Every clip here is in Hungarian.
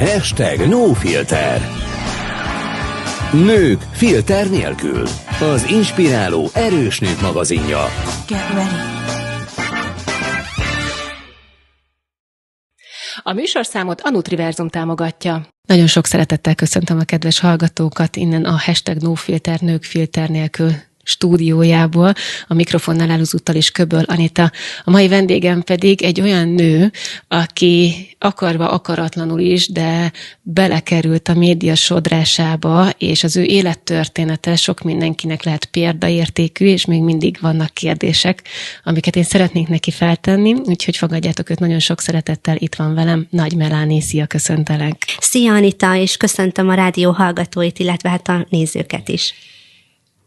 Hashtag NoFilter Nők filter nélkül. Az inspiráló erős nők magazinja. Get ready. A műsorszámot a Nutriverzum támogatja. Nagyon sok szeretettel köszöntöm a kedves hallgatókat innen a hashtag NoFilter nők filter nélkül stúdiójából, a mikrofonnál elhúzúttal is Köböl Anita. A mai vendégem pedig egy olyan nő, aki akarva, akaratlanul is, de belekerült a média sodrásába, és az ő élettörténete sok mindenkinek lehet példaértékű, és még mindig vannak kérdések, amiket én szeretnék neki feltenni, úgyhogy fogadjátok őt nagyon sok szeretettel, itt van velem Nagy Meláni, szia, köszöntelek! Szia Anita, és köszöntöm a rádió hallgatóit, illetve hát a nézőket is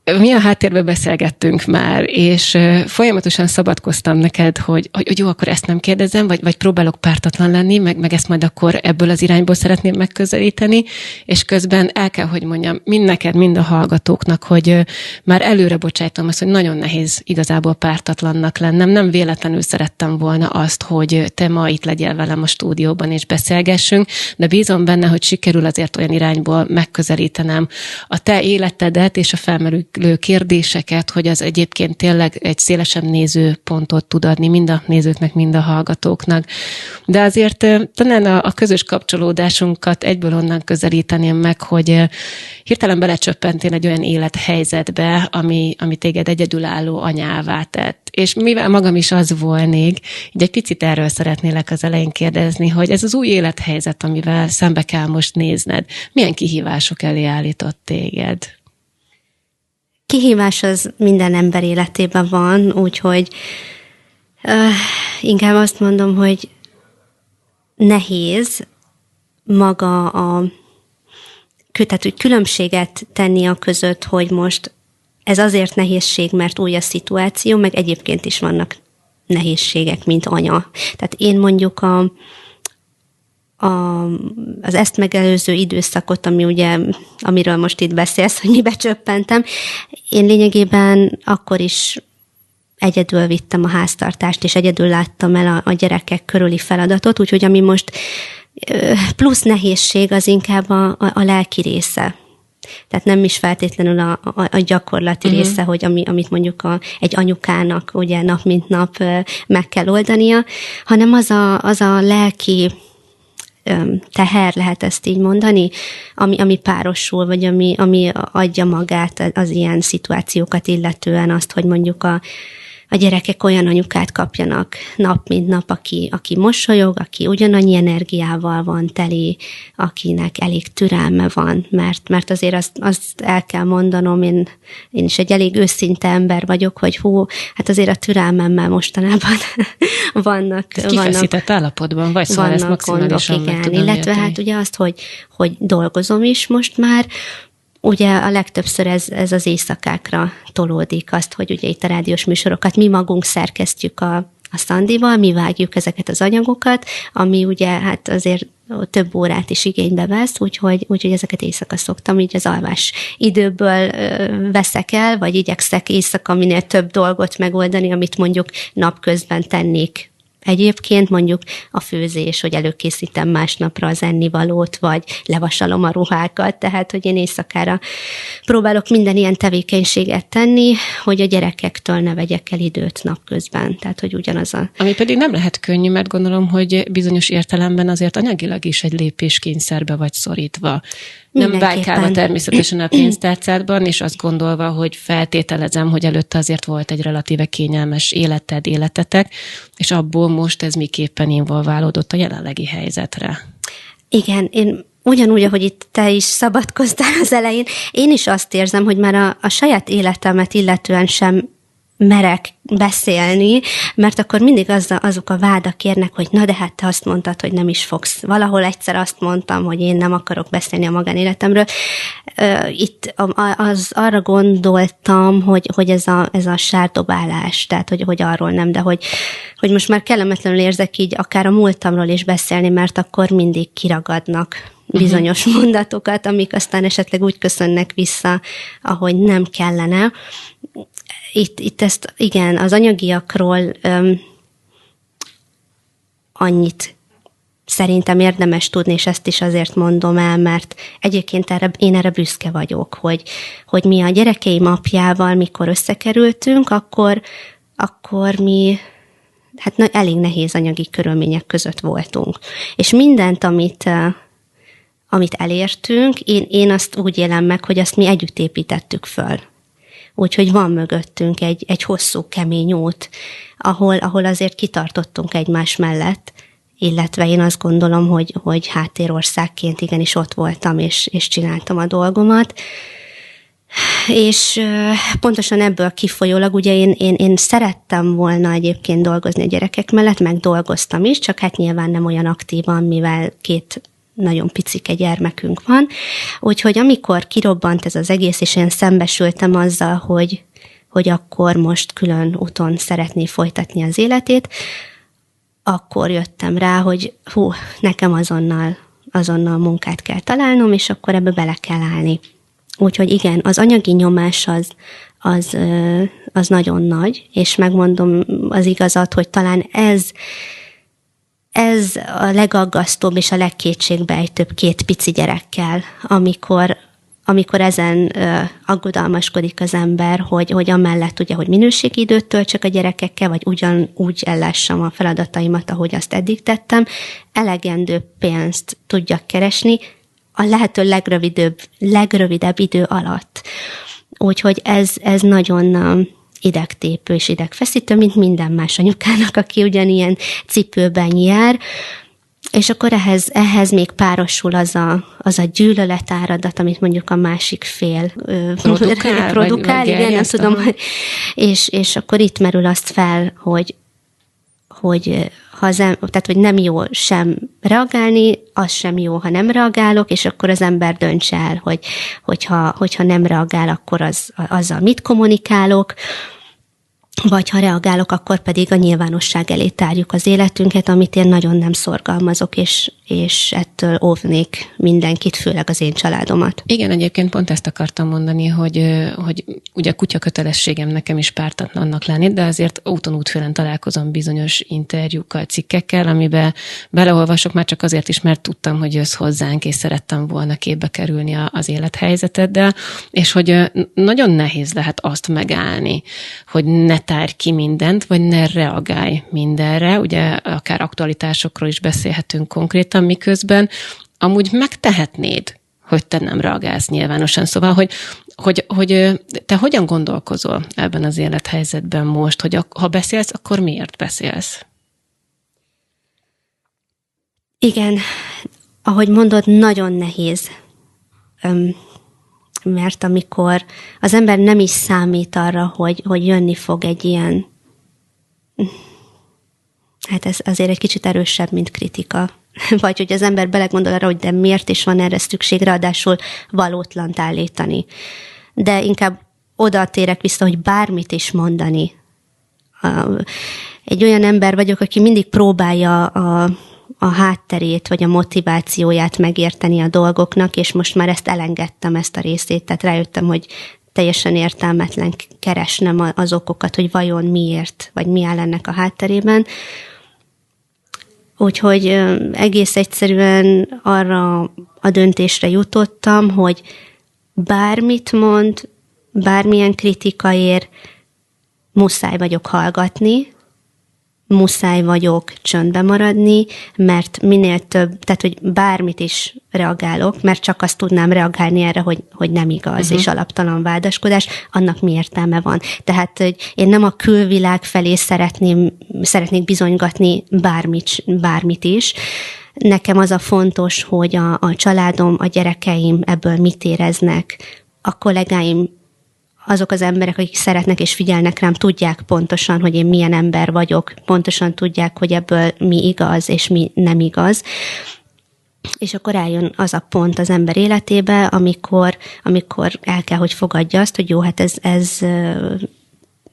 mi a háttérbe beszélgettünk már, és folyamatosan szabadkoztam neked, hogy, hogy jó, akkor ezt nem kérdezem, vagy, vagy próbálok pártatlan lenni, meg, meg ezt majd akkor ebből az irányból szeretném megközelíteni, és közben el kell, hogy mondjam, mind neked, mind a hallgatóknak, hogy már előre bocsájtom azt, hogy nagyon nehéz igazából pártatlannak lennem. Nem véletlenül szerettem volna azt, hogy te ma itt legyél velem a stúdióban és beszélgessünk, de bízom benne, hogy sikerül azért olyan irányból megközelítenem a te életedet és a felmerő kérdéseket, hogy az egyébként tényleg egy szélesebb nézőpontot tud adni mind a nézőknek, mind a hallgatóknak. De azért talán a közös kapcsolódásunkat egyből onnan közelíteném meg, hogy hirtelen belecsöppentél egy olyan élethelyzetbe, ami, ami téged egyedülálló anyává tett. És mivel magam is az volnék, így egy picit erről szeretnélek az elején kérdezni, hogy ez az új élethelyzet, amivel szembe kell most nézned, milyen kihívások elé állított téged? Kihívás az minden ember életében van, úgyhogy uh, inkább azt mondom, hogy nehéz maga a tehát, hogy különbséget tenni a között, hogy most ez azért nehézség, mert új a szituáció, meg egyébként is vannak nehézségek, mint anya. Tehát én mondjuk a, a, az ezt megelőző időszakot, ami ugye, amiről most itt beszélsz, hogy mibe csöppentem, én lényegében akkor is egyedül vittem a háztartást, és egyedül láttam el a, a gyerekek körüli feladatot, úgyhogy ami most plusz nehézség, az inkább a, a, a lelki része. Tehát nem is feltétlenül a, a, a gyakorlati uh-huh. része, hogy ami, amit mondjuk a, egy anyukának ugye nap mint nap meg kell oldania, hanem az a, az a lelki teher, lehet ezt így mondani, ami, ami párosul, vagy ami, ami adja magát az ilyen szituációkat illetően azt, hogy mondjuk a, a gyerekek olyan anyukát kapjanak nap mint nap, aki, aki mosolyog, aki ugyanannyi energiával van teli, akinek elég türelme van, mert, mert azért azt, azt el kell mondanom, én, én is egy elég őszinte ember vagyok, hogy hú, hát azért a türelmemmel mostanában vannak... Kifeszített vannak, állapotban vagy, szóval ezt gondok, igen, illetve érteni. hát ugye azt, hogy, hogy dolgozom is most már, Ugye a legtöbbször ez, ez az éjszakákra tolódik azt, hogy ugye itt a rádiós műsorokat mi magunk szerkesztjük a, a Szandival, mi vágjuk ezeket az anyagokat, ami ugye hát azért több órát is igénybe vesz, úgyhogy, úgyhogy ezeket éjszaka szoktam, így az alvás időből veszek el, vagy igyekszek éjszaka minél több dolgot megoldani, amit mondjuk napközben tennék Egyébként mondjuk a főzés, hogy előkészítem másnapra az ennivalót, vagy levasalom a ruhákat, tehát hogy én éjszakára próbálok minden ilyen tevékenységet tenni, hogy a gyerekektől ne vegyek el időt napközben. Tehát, hogy ugyanaz a... Ami pedig nem lehet könnyű, mert gondolom, hogy bizonyos értelemben azért anyagilag is egy lépéskényszerbe vagy szorítva nem bájkálva természetesen a pénztárcádban, és azt gondolva, hogy feltételezem, hogy előtte azért volt egy relatíve kényelmes életed, életetek, és abból most ez miképpen involválódott a jelenlegi helyzetre. Igen, én ugyanúgy, ahogy itt te is szabadkoztál az elején, én is azt érzem, hogy már a, a saját életemet illetően sem merek beszélni, mert akkor mindig az a, azok a vádak érnek, hogy na de hát te azt mondtad, hogy nem is fogsz. Valahol egyszer azt mondtam, hogy én nem akarok beszélni a magánéletemről. Itt az arra gondoltam, hogy, hogy ez a, ez a sárdobálás, tehát hogy, hogy arról nem, de hogy, hogy most már kellemetlenül érzek így akár a múltamról is beszélni, mert akkor mindig kiragadnak mhm. bizonyos mondatokat, amik aztán esetleg úgy köszönnek vissza, ahogy nem kellene itt, itt ezt, igen, az anyagiakról öm, annyit szerintem érdemes tudni, és ezt is azért mondom el, mert egyébként erre, én erre büszke vagyok, hogy, hogy mi a gyerekeim apjával, mikor összekerültünk, akkor, akkor mi hát elég nehéz anyagi körülmények között voltunk. És mindent, amit, amit elértünk, én, én azt úgy élem meg, hogy azt mi együtt építettük föl. Úgyhogy van mögöttünk egy, egy hosszú, kemény út, ahol, ahol azért kitartottunk egymás mellett, illetve én azt gondolom, hogy, hogy háttérországként igenis ott voltam, és, és csináltam a dolgomat. És pontosan ebből kifolyólag, ugye én, én, én szerettem volna egyébként dolgozni a gyerekek mellett, meg dolgoztam is, csak hát nyilván nem olyan aktívan, mivel két nagyon picike gyermekünk van. Úgyhogy amikor kirobbant ez az egész, és én szembesültem azzal, hogy, hogy akkor most külön úton szeretné folytatni az életét, akkor jöttem rá, hogy hú, nekem azonnal, azonnal munkát kell találnom, és akkor ebbe bele kell állni. Úgyhogy igen, az anyagi nyomás az, az, az nagyon nagy, és megmondom az igazat, hogy talán ez, ez a legaggasztóbb és a legkétségbejtőbb két pici gyerekkel, amikor, amikor ezen aggodalmaskodik az ember, hogy, hogy amellett ugye, hogy minőségi időt töltsek a gyerekekkel, vagy ugyanúgy ellássam a feladataimat, ahogy azt eddig tettem, elegendő pénzt tudjak keresni a lehető legrövidebb, legrövidebb idő alatt. Úgyhogy ez, ez nagyon idegtépő és idegfeszítő, mint minden más anyukának, aki ugyanilyen cipőben jár, és akkor ehhez, ehhez még párosul az a, az a gyűlöletáradat, amit mondjuk a másik fél produkál, produkál vagy, igen, nem tudom, hogy, és, és akkor itt merül azt fel, hogy, hogy ha az, tehát, hogy nem jó sem reagálni, az sem jó, ha nem reagálok, és akkor az ember dönts el, hogy, hogyha, hogyha nem reagál, akkor az, azzal mit kommunikálok, vagy ha reagálok, akkor pedig a nyilvánosság elé tárjuk az életünket, amit én nagyon nem szorgalmazok, és, és ettől óvnék mindenkit, főleg az én családomat. Igen, egyébként pont ezt akartam mondani, hogy, hogy ugye kutya kötelességem nekem is pártatlannak lenni, de azért úton útfélen találkozom bizonyos interjúkkal, cikkekkel, amiben beleolvasok már csak azért is, mert tudtam, hogy jössz hozzánk, és szerettem volna képbe kerülni az élethelyzeteddel, és hogy nagyon nehéz lehet azt megállni, hogy ne tárj ki mindent, vagy ne reagálj mindenre, ugye akár aktualitásokról is beszélhetünk konkrétan, miközben amúgy megtehetnéd, hogy te nem reagálsz nyilvánosan. Szóval, hogy, hogy, hogy te hogyan gondolkozol ebben az élethelyzetben most, hogy ha beszélsz, akkor miért beszélsz? Igen, ahogy mondod, nagyon nehéz mert amikor az ember nem is számít arra, hogy, hogy jönni fog egy ilyen, hát ez azért egy kicsit erősebb, mint kritika. Vagy hogy az ember belegondol arra, hogy de miért is van erre szükség, ráadásul valótlant állítani. De inkább oda térek vissza, hogy bármit is mondani. Egy olyan ember vagyok, aki mindig próbálja a, a hátterét vagy a motivációját megérteni a dolgoknak, és most már ezt elengedtem, ezt a részét, tehát rájöttem, hogy teljesen értelmetlen keresnem az okokat, hogy vajon miért, vagy mi áll ennek a hátterében. Úgyhogy egész egyszerűen arra a döntésre jutottam, hogy bármit mond, bármilyen kritika ér, muszáj vagyok hallgatni, muszáj vagyok csöndbe maradni, mert minél több, tehát hogy bármit is reagálok, mert csak azt tudnám reagálni erre, hogy, hogy nem igaz, uh-huh. és alaptalan vádaskodás, annak mi értelme van. Tehát hogy én nem a külvilág felé szeretném, szeretnék bizonygatni bármit, bármit is, Nekem az a fontos, hogy a, a családom, a gyerekeim ebből mit éreznek, a kollégáim azok az emberek, akik szeretnek és figyelnek rám, tudják pontosan, hogy én milyen ember vagyok, pontosan tudják, hogy ebből mi igaz és mi nem igaz. És akkor eljön az a pont az ember életébe, amikor, amikor el kell, hogy fogadja azt, hogy jó, hát ez, ez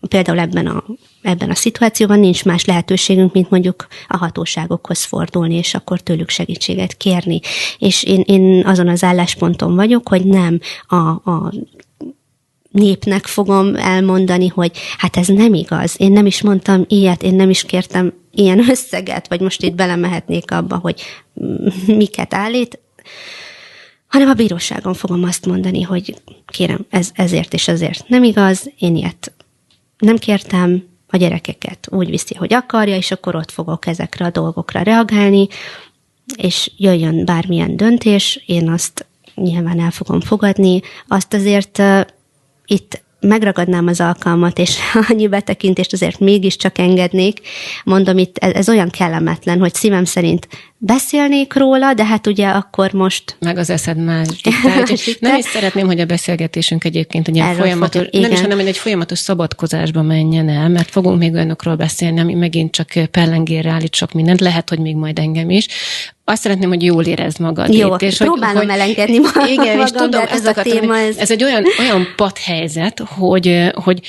például ebben a, ebben a szituációban nincs más lehetőségünk, mint mondjuk a hatóságokhoz fordulni, és akkor tőlük segítséget kérni. És én, én azon az állásponton vagyok, hogy nem a, a népnek fogom elmondani, hogy hát ez nem igaz, én nem is mondtam ilyet, én nem is kértem ilyen összeget, vagy most itt belemehetnék abba, hogy miket állít, hanem a bíróságon fogom azt mondani, hogy kérem, ez, ezért és ezért nem igaz, én ilyet nem kértem, a gyerekeket úgy viszi, hogy akarja, és akkor ott fogok ezekre a dolgokra reagálni, és jöjjön bármilyen döntés, én azt nyilván el fogom fogadni. Azt azért itt megragadnám az alkalmat, és annyi betekintést azért mégiscsak engednék. Mondom, itt ez, ez olyan kellemetlen, hogy szívem szerint beszélnék róla, de hát ugye akkor most... Meg az eszed más Nem is szeretném, hogy a beszélgetésünk egyébként egy ilyen folyamatos, fog, nem is, hanem egy folyamatos szabadkozásba menjen el, mert fogunk még olyanokról beszélni, ami megint csak pellengérre állít sok mindent, lehet, hogy még majd engem is. Azt szeretném, hogy jól érezd magad. Jó, itt, és próbálom hogy, elengedni magam, Igen, magam, és tudom, ez a téma, ez... ez egy olyan, olyan padhelyzet, hogy, hogy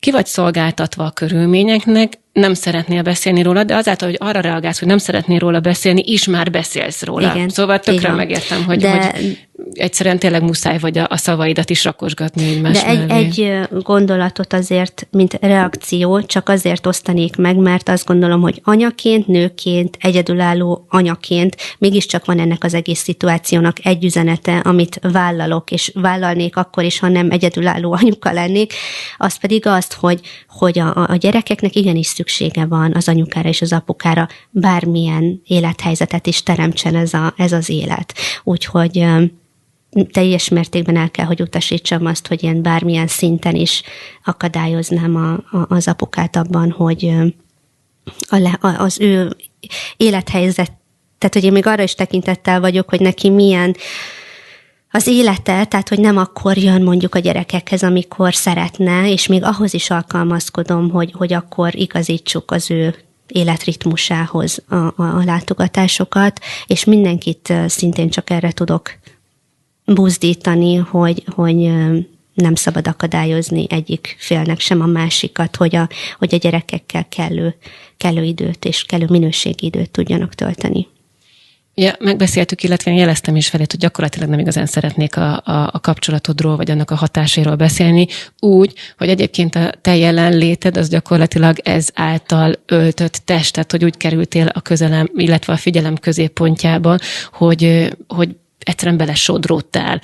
ki vagy szolgáltatva a körülményeknek, nem szeretnél beszélni róla, de azáltal, hogy arra reagálsz, hogy nem szeretnél róla beszélni, is már beszélsz róla. Igen, szóval tökre megértem, hogy, de... hogy egyszerűen tényleg muszáj vagy a, a szavaidat is rakosgatni egymás De egy, egy gondolatot azért, mint reakció, csak azért osztanék meg, mert azt gondolom, hogy anyaként, nőként, egyedülálló anyaként mégiscsak van ennek az egész szituációnak egy üzenete, amit vállalok, és vállalnék akkor is, ha nem egyedülálló anyuka lennék, az pedig azt, hogy, hogy a, a gyerekeknek igenis szüksége van az anyukára és az apukára, bármilyen élethelyzetet is teremtsen ez, a, ez az élet. Úgyhogy teljes mértékben el kell, hogy utasítsam azt, hogy ilyen bármilyen szinten is akadályoznám a, a, az apukát abban, hogy a le, a, az ő élethelyzet, tehát hogy én még arra is tekintettel vagyok, hogy neki milyen az élete, tehát hogy nem akkor jön mondjuk a gyerekekhez, amikor szeretne, és még ahhoz is alkalmazkodom, hogy, hogy akkor igazítsuk az ő életritmusához a, a, a látogatásokat, és mindenkit szintén csak erre tudok buzdítani, hogy, hogy nem szabad akadályozni egyik félnek sem a másikat, hogy a, hogy a gyerekekkel kellő, kellő időt és kellő minőségi időt tudjanak tölteni. Ja, megbeszéltük, illetve én jeleztem is felét, hogy gyakorlatilag nem igazán szeretnék a, a, a kapcsolatodról, vagy annak a hatásairól beszélni, úgy, hogy egyébként a te jelenléted az gyakorlatilag ez által öltött testet, hogy úgy kerültél a közelem, illetve a figyelem középpontjába, hogy, hogy egyszerűen belesodródtál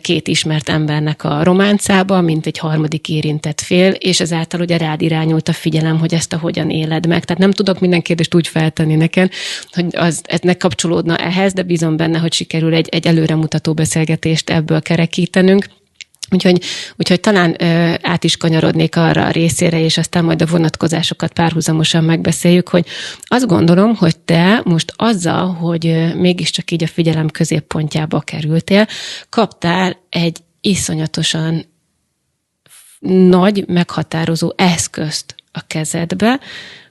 két ismert embernek a románcába, mint egy harmadik érintett fél, és ezáltal ugye rád irányult a figyelem, hogy ezt a hogyan éled meg. Tehát nem tudok minden kérdést úgy feltenni neked, hogy az, ne kapcsolódna ehhez, de bízom benne, hogy sikerül egy, egy előremutató beszélgetést ebből kerekítenünk. Úgyhogy, úgyhogy talán ö, át is kanyarodnék arra a részére, és aztán majd a vonatkozásokat párhuzamosan megbeszéljük, hogy azt gondolom, hogy te most azzal, hogy mégiscsak így a figyelem középpontjába kerültél, kaptál egy iszonyatosan nagy, meghatározó eszközt a kezedbe,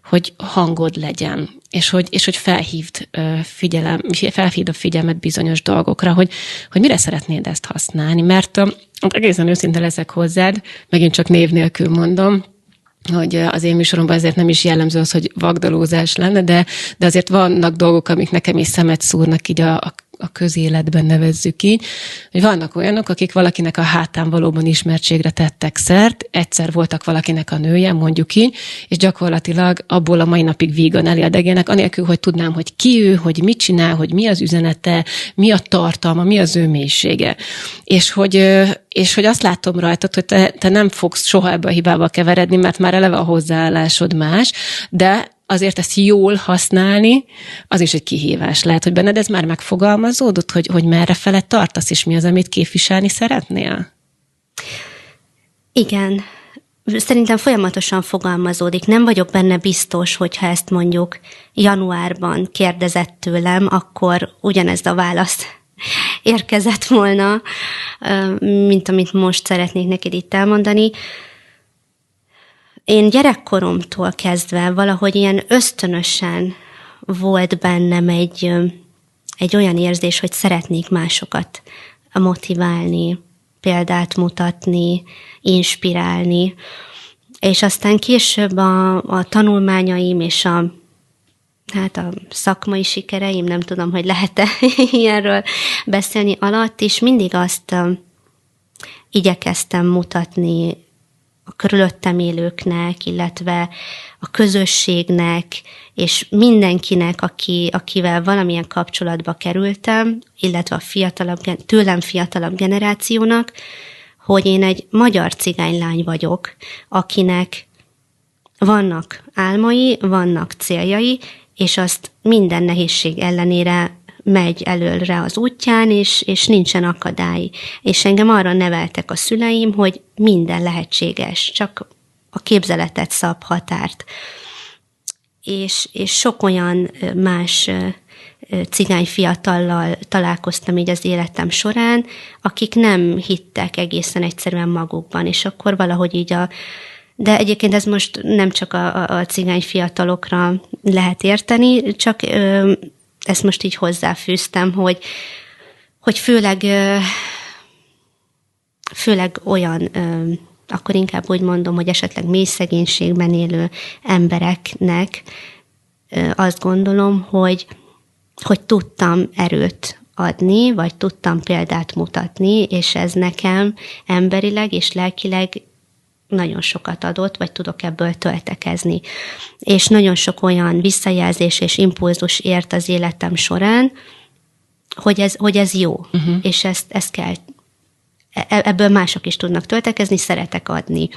hogy hangod legyen, és hogy, és hogy felhívd, figyelem, felhívd a figyelmet bizonyos dolgokra, hogy, hogy mire szeretnéd ezt használni, mert egészen őszinte leszek hozzád, megint csak név nélkül mondom, hogy az én műsoromban ezért nem is jellemző az, hogy vagdalózás lenne, de, de azért vannak dolgok, amik nekem is szemet szúrnak így a, a a közéletben nevezzük így, hogy vannak olyanok, akik valakinek a hátán valóban ismertségre tettek szert, egyszer voltak valakinek a nője, mondjuk így, és gyakorlatilag abból a mai napig vígan elérdegélnek, anélkül, hogy tudnám, hogy ki ő, hogy mit csinál, hogy mi az üzenete, mi a tartalma, mi az ő mélysége. És hogy, és hogy azt látom rajtad, hogy te, te nem fogsz soha ebbe a hibába keveredni, mert már eleve a hozzáállásod más, de azért ezt jól használni, az is egy kihívás. Lehet, hogy benned ez már megfogalmazódott, hogy, hogy merre fele tartasz, és mi az, amit képviselni szeretnél? Igen. Szerintem folyamatosan fogalmazódik. Nem vagyok benne biztos, hogyha ezt mondjuk januárban kérdezett tőlem, akkor ugyanezt a választ érkezett volna, mint amit most szeretnék neked itt elmondani én gyerekkoromtól kezdve valahogy ilyen ösztönösen volt bennem egy, egy olyan érzés, hogy szeretnék másokat motiválni, példát mutatni, inspirálni, és aztán később a, a tanulmányaim és a hát a szakmai sikereim, nem tudom, hogy lehet-e ilyenről beszélni alatt, is mindig azt igyekeztem mutatni a körülöttem élőknek, illetve a közösségnek, és mindenkinek, aki, akivel valamilyen kapcsolatba kerültem, illetve a fiatalabb, tőlem fiatalabb generációnak, hogy én egy magyar cigánylány vagyok, akinek vannak álmai, vannak céljai, és azt minden nehézség ellenére megy előre az útján, és, és nincsen akadály. És engem arra neveltek a szüleim, hogy minden lehetséges, csak a képzeletet szab határt. És, és sok olyan más cigány fiatallal találkoztam így az életem során, akik nem hittek egészen egyszerűen magukban, és akkor valahogy így a de egyébként ez most nem csak a, a, a cigány fiatalokra lehet érteni, csak ö, ezt most így hozzáfűztem, hogy, hogy főleg, főleg olyan, akkor inkább úgy mondom, hogy esetleg mély szegénységben élő embereknek azt gondolom, hogy, hogy tudtam erőt adni, vagy tudtam példát mutatni, és ez nekem emberileg és lelkileg nagyon sokat adott, vagy tudok ebből töltekezni. És nagyon sok olyan visszajelzés és impulzus ért az életem során, hogy ez, hogy ez jó, uh-huh. és ezt, ezt kell, e, ebből mások is tudnak töltekezni, szeretek adni.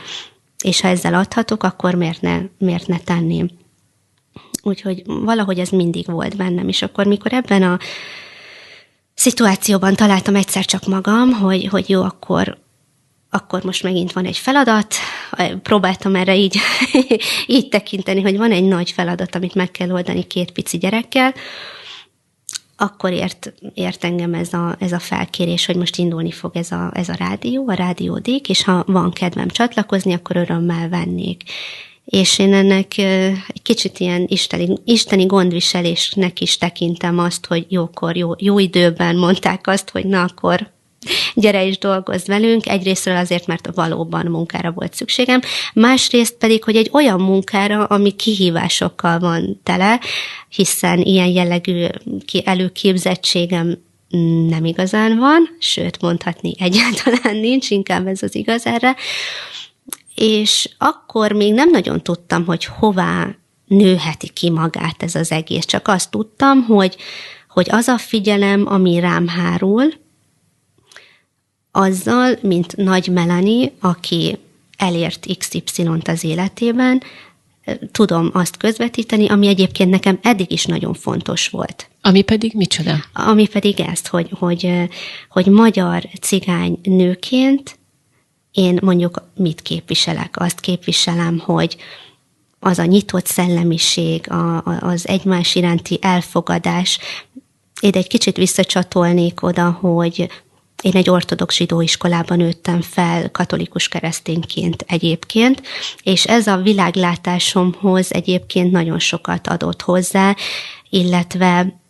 És ha ezzel adhatok, akkor miért ne, miért ne tenném? Úgyhogy valahogy ez mindig volt bennem, és akkor mikor ebben a szituációban találtam egyszer csak magam, hogy, hogy jó, akkor akkor most megint van egy feladat, próbáltam erre így, így tekinteni, hogy van egy nagy feladat, amit meg kell oldani két pici gyerekkel, akkor ért, ért engem ez a, ez a felkérés, hogy most indulni fog ez a, ez a rádió, a rádiódik, és ha van kedvem csatlakozni, akkor örömmel vennék. És én ennek egy kicsit ilyen isteni, isteni gondviselésnek is tekintem azt, hogy jókor, jó, jó időben mondták azt, hogy na akkor gyere is dolgozz velünk, egyrésztről azért, mert valóban munkára volt szükségem, másrészt pedig, hogy egy olyan munkára, ami kihívásokkal van tele, hiszen ilyen jellegű előképzettségem nem igazán van, sőt mondhatni egyáltalán nincs, inkább ez az igaz erre, és akkor még nem nagyon tudtam, hogy hová nőheti ki magát ez az egész. Csak azt tudtam, hogy, hogy az a figyelem, ami rám hárul, azzal, mint nagy Melanie, aki elért XY-t az életében, tudom azt közvetíteni, ami egyébként nekem eddig is nagyon fontos volt. Ami pedig micsoda? Ami pedig ezt, hogy, hogy, hogy magyar cigány nőként én mondjuk mit képviselek? Azt képviselem, hogy az a nyitott szellemiség, a, az egymás iránti elfogadás, én egy kicsit visszacsatolnék oda, hogy én egy ortodox zsidó iskolában nőttem fel, katolikus keresztényként egyébként, és ez a világlátásomhoz egyébként nagyon sokat adott hozzá, illetve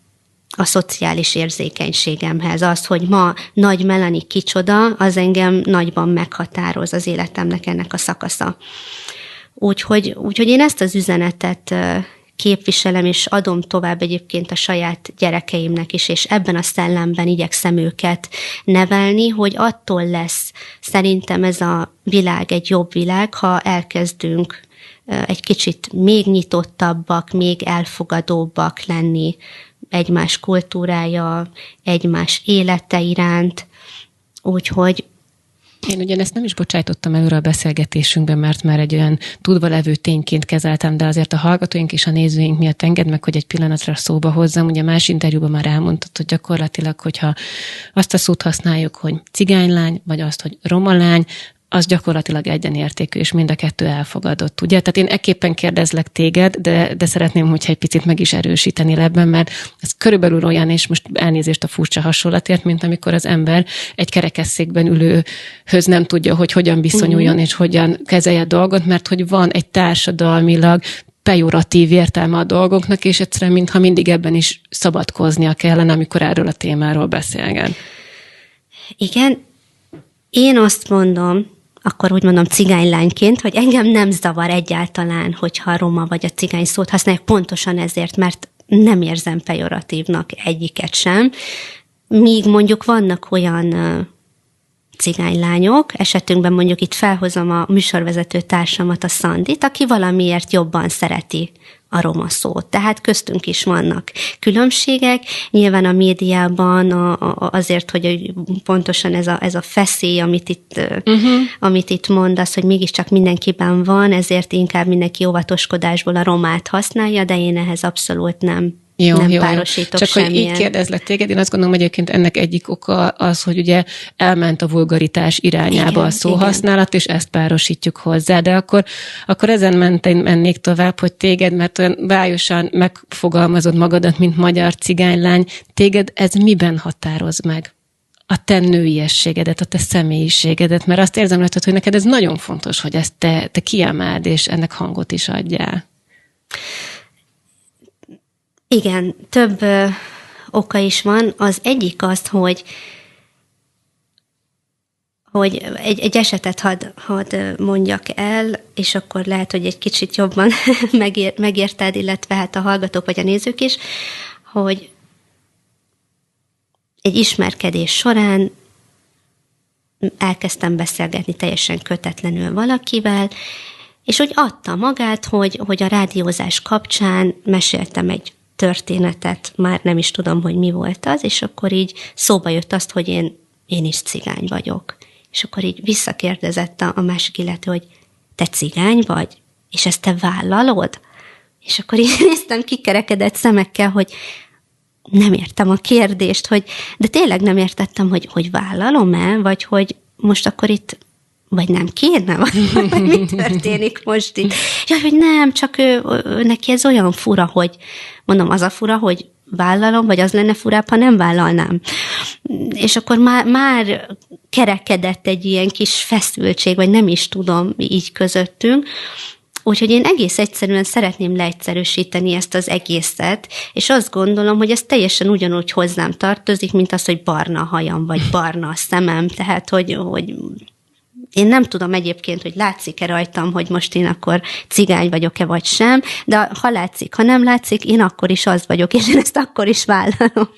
a szociális érzékenységemhez. Az, hogy ma nagy Melani kicsoda, az engem nagyban meghatároz az életemnek ennek a szakasza. Úgyhogy, úgyhogy én ezt az üzenetet képviselem, és adom tovább egyébként a saját gyerekeimnek is, és ebben a szellemben igyekszem őket nevelni, hogy attól lesz szerintem ez a világ egy jobb világ, ha elkezdünk egy kicsit még nyitottabbak, még elfogadóbbak lenni egymás kultúrája, egymás élete iránt. Úgyhogy én ugyanezt nem is bocsájtottam előre a beszélgetésünkben, mert már egy olyan tudva levő tényként kezeltem, de azért a hallgatóink és a nézőink miatt enged meg, hogy egy pillanatra szóba hozzam. Ugye más interjúban már elmondtad, hogy gyakorlatilag, hogyha azt a szót használjuk, hogy cigánylány, vagy azt, hogy romalány, az gyakorlatilag egyenértékű, és mind a kettő elfogadott, ugye? Tehát én ekképpen kérdezlek téged, de, de szeretném, hogyha egy picit meg is erősíteni ebben, mert ez körülbelül olyan, és most elnézést a furcsa hasonlatért, mint amikor az ember egy kerekesszékben ülőhöz nem tudja, hogy hogyan viszonyuljon, uh-huh. és hogyan kezelje a dolgot, mert hogy van egy társadalmilag pejoratív értelme a dolgoknak, és egyszerűen mintha mindig ebben is szabadkoznia kellene, amikor erről a témáról beszélgen. Igen, én azt mondom, akkor úgy mondom cigánylányként, hogy engem nem zavar egyáltalán, hogyha a roma vagy a cigány szót használják, pontosan ezért, mert nem érzem pejoratívnak egyiket sem. Míg mondjuk vannak olyan cigánylányok, esetünkben mondjuk itt felhozom a műsorvezető társamat, a Szandit, aki valamiért jobban szereti a roma szót. Tehát köztünk is vannak különbségek. Nyilván a médiában a, a, azért, hogy pontosan ez a, ez a feszély, amit itt, uh-huh. amit itt mondasz, hogy mégiscsak mindenkiben van, ezért inkább mindenki óvatoskodásból a romát használja, de én ehhez abszolút nem jó, nem jó, párosítok Csak semmilyen. hogy így kérdezlek téged, én azt gondolom, hogy egyébként ennek egyik oka az, hogy ugye elment a vulgaritás irányába igen, a szóhasználat, igen. és ezt párosítjuk hozzá. De akkor, akkor ezen mentén mennék tovább, hogy téged, mert olyan bájosan megfogalmazod magadat, mint magyar cigánylány, téged ez miben határoz meg? a te nőiességedet, a te személyiségedet, mert azt érzem rajtad, hogy neked ez nagyon fontos, hogy ezt te, te kiemeld, és ennek hangot is adjál. Igen, több ö, oka is van. Az egyik az, hogy hogy egy, egy esetet hadd had mondjak el, és akkor lehet, hogy egy kicsit jobban megér, megérted, illetve hát a hallgatók vagy a nézők is, hogy egy ismerkedés során elkezdtem beszélgetni teljesen kötetlenül valakivel, és úgy adta magát, hogy, hogy a rádiózás kapcsán meséltem egy történetet, már nem is tudom, hogy mi volt az, és akkor így szóba jött azt, hogy én, én is cigány vagyok. És akkor így visszakérdezett a, a másik illető, hogy te cigány vagy? És ezt te vállalod? És akkor így néztem kikerekedett szemekkel, hogy nem értem a kérdést, hogy de tényleg nem értettem, hogy, hogy vállalom-e, vagy hogy most akkor itt vagy nem kéne, vagy, mi történik most így. Ja, hogy nem, csak ő, ő, neki ez olyan fura, hogy mondom, az a fura, hogy vállalom, vagy az lenne furább, ha nem vállalnám. És akkor már, már kerekedett egy ilyen kis feszültség, vagy nem is tudom így közöttünk, Úgyhogy én egész egyszerűen szeretném leegyszerűsíteni ezt az egészet, és azt gondolom, hogy ez teljesen ugyanúgy hozzám tartozik, mint az, hogy barna a hajam, vagy barna a szemem, tehát hogy, hogy én nem tudom egyébként, hogy látszik-e rajtam, hogy most én akkor cigány vagyok-e vagy sem, de ha látszik, ha nem látszik, én akkor is az vagyok, és én ezt akkor is vállalom.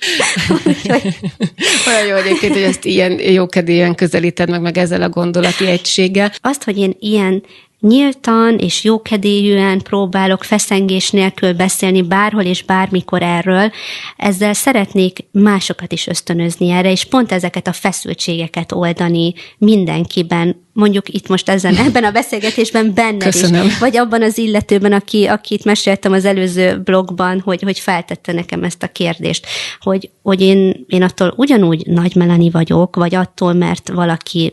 Olyan jó egyébként, hogy ezt ilyen jókedélyen közelíted meg, meg ezzel a gondolati egységgel. Azt, hogy én ilyen nyíltan és jókedélyűen próbálok feszengés nélkül beszélni bárhol és bármikor erről, ezzel szeretnék másokat is ösztönözni erre, és pont ezeket a feszültségeket oldani mindenkiben, mondjuk itt most ezen, ebben a beszélgetésben benne is, vagy abban az illetőben, aki, akit meséltem az előző blogban, hogy, hogy feltette nekem ezt a kérdést, hogy, hogy én, én attól ugyanúgy nagy melani vagyok, vagy attól, mert valaki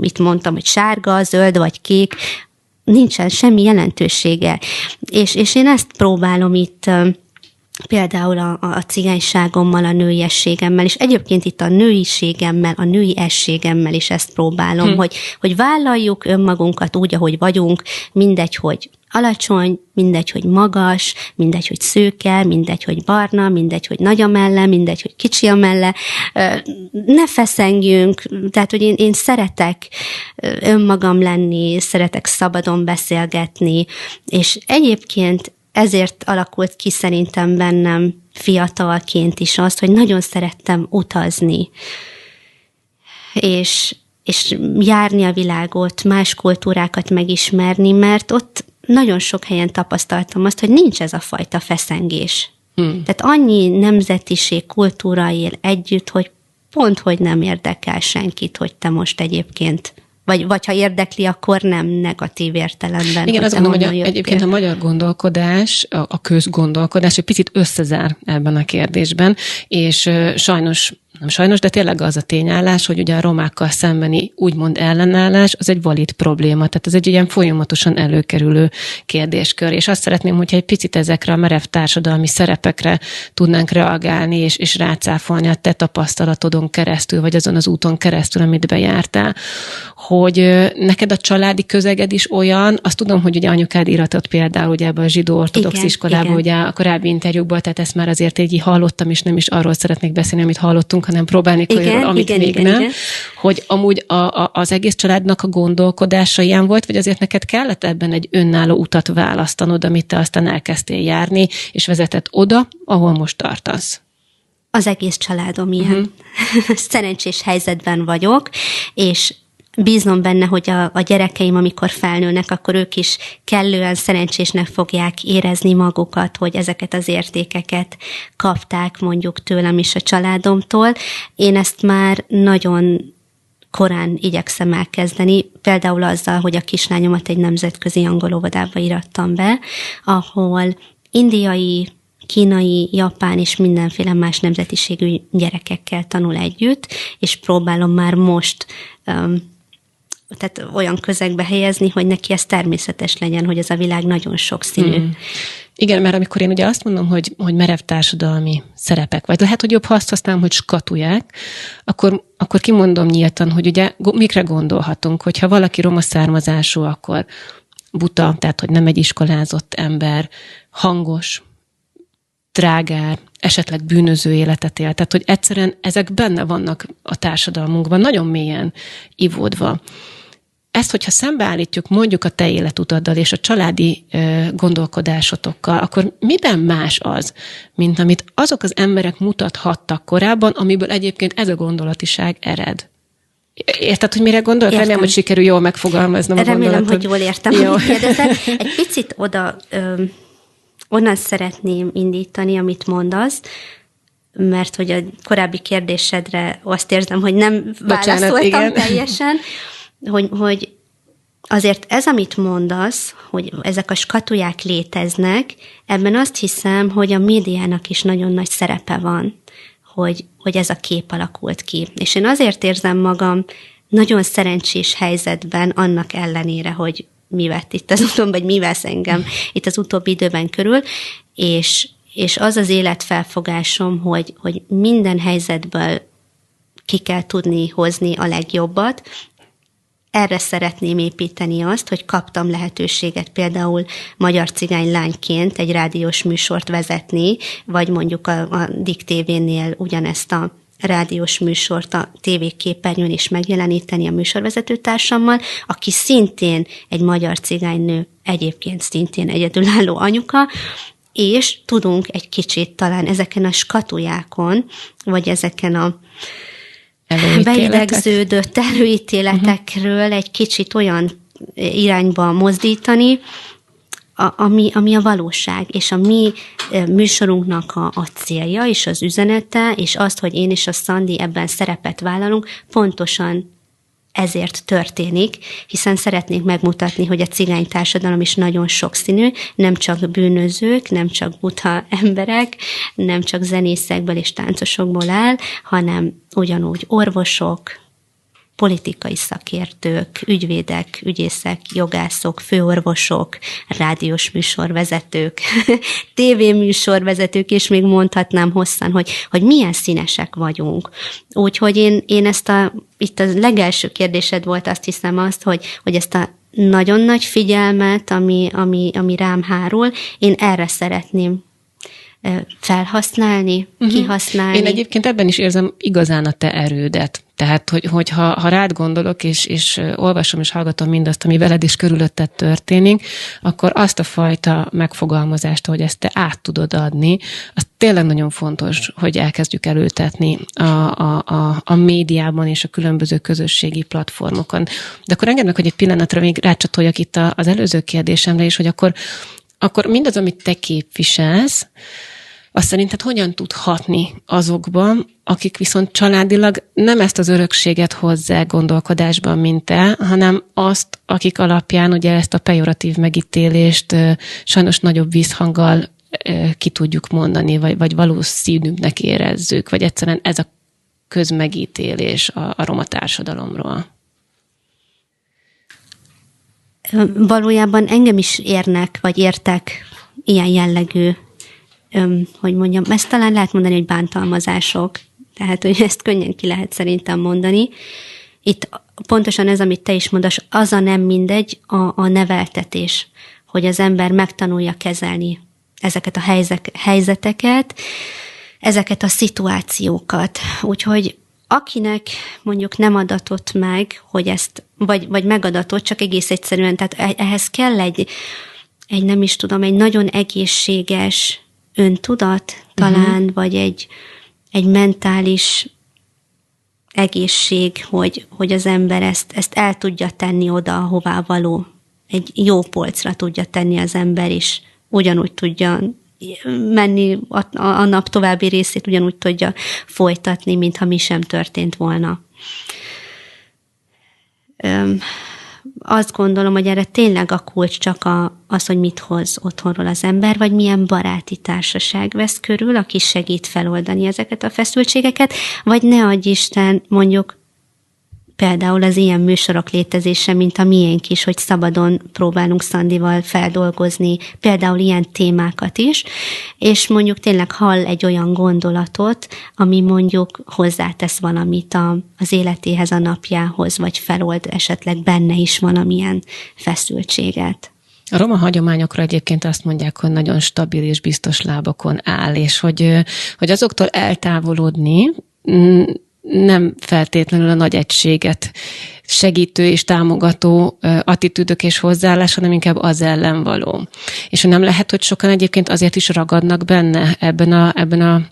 itt mondtam, hogy sárga, zöld vagy kék, nincsen semmi jelentősége. És, és én ezt próbálom itt például a, a cigányságommal, a nőiességemmel, és egyébként itt a nőiségemmel, a női ességemmel is ezt próbálom, hm. hogy, hogy vállaljuk önmagunkat úgy, ahogy vagyunk, mindegy, hogy alacsony, mindegy, hogy magas, mindegy, hogy szőke, mindegy, hogy barna, mindegy, hogy nagy a melle, mindegy, hogy kicsi a melle. Ne feszengjünk, tehát, hogy én, én szeretek önmagam lenni, szeretek szabadon beszélgetni, és egyébként ezért alakult ki szerintem bennem fiatalként is azt, hogy nagyon szerettem utazni, és, és járni a világot, más kultúrákat megismerni, mert ott nagyon sok helyen tapasztaltam azt, hogy nincs ez a fajta feszengés. Hmm. Tehát annyi nemzetiség, kultúra él együtt, hogy pont, hogy nem érdekel senkit, hogy te most egyébként vagy, vagy ha érdekli, akkor nem negatív értelemben. Igen, azt gondolom, hogy a, egyébként a magyar gondolkodás, a, a közgondolkodás egy picit összezár ebben a kérdésben, és sajnos nem sajnos, de tényleg az a tényállás, hogy ugye a romákkal szembeni úgymond ellenállás, az egy valid probléma, tehát ez egy ilyen folyamatosan előkerülő kérdéskör, és azt szeretném, hogyha egy picit ezekre a merev társadalmi szerepekre tudnánk reagálni, és, és rácáfolni a te tapasztalatodon keresztül, vagy azon az úton keresztül, amit bejártál, hogy neked a családi közeged is olyan, azt tudom, hogy ugye anyukád iratott például ugye ebben a zsidó ortodox iskolában, ugye a korábbi interjúkban, tehát ezt már azért így hallottam, és nem is arról szeretnék beszélni, amit hallottunk, hanem próbálnék igen, amit igen, még igen, nem. Igen. Hogy amúgy a, a, az egész családnak a gondolkodása ilyen volt, vagy azért neked kellett ebben egy önálló utat választanod, amit te aztán elkezdtél járni, és vezetett oda, ahol most tartasz? Az egész családom ilyen. Uh-huh. Szerencsés helyzetben vagyok, és bízom benne, hogy a, a gyerekeim, amikor felnőnek, akkor ők is kellően szerencsésnek fogják érezni magukat, hogy ezeket az értékeket kapták mondjuk tőlem is a családomtól. Én ezt már nagyon korán igyekszem elkezdeni, például azzal, hogy a kislányomat egy nemzetközi angol óvodába irattam be, ahol indiai, kínai, japán és mindenféle más nemzetiségű gyerekekkel tanul együtt, és próbálom már most um, tehát olyan közegbe helyezni, hogy neki ez természetes legyen, hogy ez a világ nagyon sokszínű. Mm. Igen, mert amikor én ugye azt mondom, hogy, hogy merev társadalmi szerepek, vagy lehet, hogy jobb, ha azt használom, hogy skatuják, akkor, akkor kimondom nyíltan, hogy ugye mikre gondolhatunk, hogyha valaki roma származású, akkor buta, tehát hogy nem egy iskolázott ember, hangos, drágár, esetleg bűnöző életet él. Tehát, hogy egyszerűen ezek benne vannak a társadalmunkban, nagyon mélyen ivódva ezt, hogyha szembeállítjuk mondjuk a te életutaddal és a családi gondolkodásotokkal, akkor miben más az, mint amit azok az emberek mutathattak korábban, amiből egyébként ez a gondolatiság ered? Érted, hogy mire gondolok? Értem. Remélem, hogy sikerül jól megfogalmaznom Remélem, a gondolatot. hogy jól értem, Jó. Egy picit oda, ö, onnan szeretném indítani, amit mondasz, mert hogy a korábbi kérdésedre azt érzem, hogy nem Bocsánat, válaszoltam igen. teljesen hogy, hogy azért ez, amit mondasz, hogy ezek a skatuják léteznek, ebben azt hiszem, hogy a médiának is nagyon nagy szerepe van, hogy, hogy ez a kép alakult ki. És én azért érzem magam nagyon szerencsés helyzetben, annak ellenére, hogy mi vett itt az utóbb, vagy mi vesz engem itt az utóbbi időben körül, és, és az az életfelfogásom, hogy, hogy minden helyzetből ki kell tudni hozni a legjobbat, erre szeretném építeni azt, hogy kaptam lehetőséget például magyar cigány lányként egy rádiós műsort vezetni, vagy mondjuk a, a Dik TV-nél ugyanezt a rádiós műsort a tévéképernyőn is megjeleníteni a műsorvezető társammal, aki szintén egy magyar cigánynő, egyébként szintén egyedülálló anyuka, és tudunk egy kicsit talán ezeken a skatujákon, vagy ezeken a beidegződött előítéletekről uh-huh. egy kicsit olyan irányba mozdítani, a, ami, ami a valóság, és a mi műsorunknak a, a célja, és az üzenete, és azt, hogy én és a Szandi ebben szerepet vállalunk, pontosan ezért történik, hiszen szeretnénk megmutatni, hogy a cigány társadalom is nagyon sokszínű, nem csak bűnözők, nem csak buta emberek, nem csak zenészekből és táncosokból áll, hanem ugyanúgy orvosok, politikai szakértők, ügyvédek, ügyészek, jogászok, főorvosok, rádiós műsorvezetők, tévéműsorvezetők, és még mondhatnám hosszan, hogy, hogy milyen színesek vagyunk. Úgyhogy én, én ezt a, itt a legelső kérdésed volt azt hiszem azt, hogy, hogy ezt a nagyon nagy figyelmet, ami, ami, ami rám hárul, én erre szeretném felhasználni, uh-huh. kihasználni. Én egyébként ebben is érzem igazán a te erődet. Tehát, hogy, hogy ha, ha rád gondolok, és, és olvasom és hallgatom mindazt, ami veled is körülötted történik, akkor azt a fajta megfogalmazást, hogy ezt te át tudod adni, az tényleg nagyon fontos, hogy elkezdjük előtetni a, a, a, a médiában és a különböző közösségi platformokon. De akkor engedd meg, hogy egy pillanatra még rácsatoljak itt az előző kérdésemre is, hogy akkor akkor mindaz, amit te képviselsz, azt szerinted hogyan tud hatni azokban, akik viszont családilag nem ezt az örökséget hozzá gondolkodásban, mint te, hanem azt, akik alapján ugye ezt a pejoratív megítélést sajnos nagyobb vízhanggal ki tudjuk mondani, vagy, vagy valószínűbbnek érezzük, vagy egyszerűen ez a közmegítélés a, a roma társadalomról? Valójában engem is érnek, vagy értek ilyen jellegű, hogy mondjam, ezt talán lehet mondani, hogy bántalmazások. Tehát, hogy ezt könnyen ki lehet szerintem mondani. Itt pontosan ez, amit te is mondasz, az a nem mindegy, a, a neveltetés, hogy az ember megtanulja kezelni ezeket a helyzeteket, ezeket a szituációkat. Úgyhogy akinek mondjuk nem adatott meg, hogy ezt, vagy, vagy megadatott, csak egész egyszerűen, tehát e-, ehhez kell egy, egy nem is tudom, egy nagyon egészséges öntudat talán, uh-huh. vagy egy, egy mentális egészség, hogy, hogy az ember ezt, ezt el tudja tenni oda, ahová való. Egy jó polcra tudja tenni az ember, és ugyanúgy tudja menni a, a nap további részét ugyanúgy tudja folytatni, mintha mi sem történt volna. Öm, azt gondolom, hogy erre tényleg a kulcs csak a, az, hogy mit hoz otthonról az ember, vagy milyen baráti társaság vesz körül, aki segít feloldani ezeket a feszültségeket, vagy ne adj Isten, mondjuk például az ilyen műsorok létezése, mint a miénk is, hogy szabadon próbálunk Szandival feldolgozni például ilyen témákat is, és mondjuk tényleg hall egy olyan gondolatot, ami mondjuk hozzátesz valamit a, az életéhez, a napjához, vagy felold esetleg benne is valamilyen feszültséget. A roma hagyományokra egyébként azt mondják, hogy nagyon stabil és biztos lábakon áll, és hogy, hogy azoktól eltávolodni nem feltétlenül a nagy egységet segítő és támogató attitűdök és hozzáállás, hanem inkább az ellen való. És nem lehet, hogy sokan egyébként azért is ragadnak benne ebben a, ebben a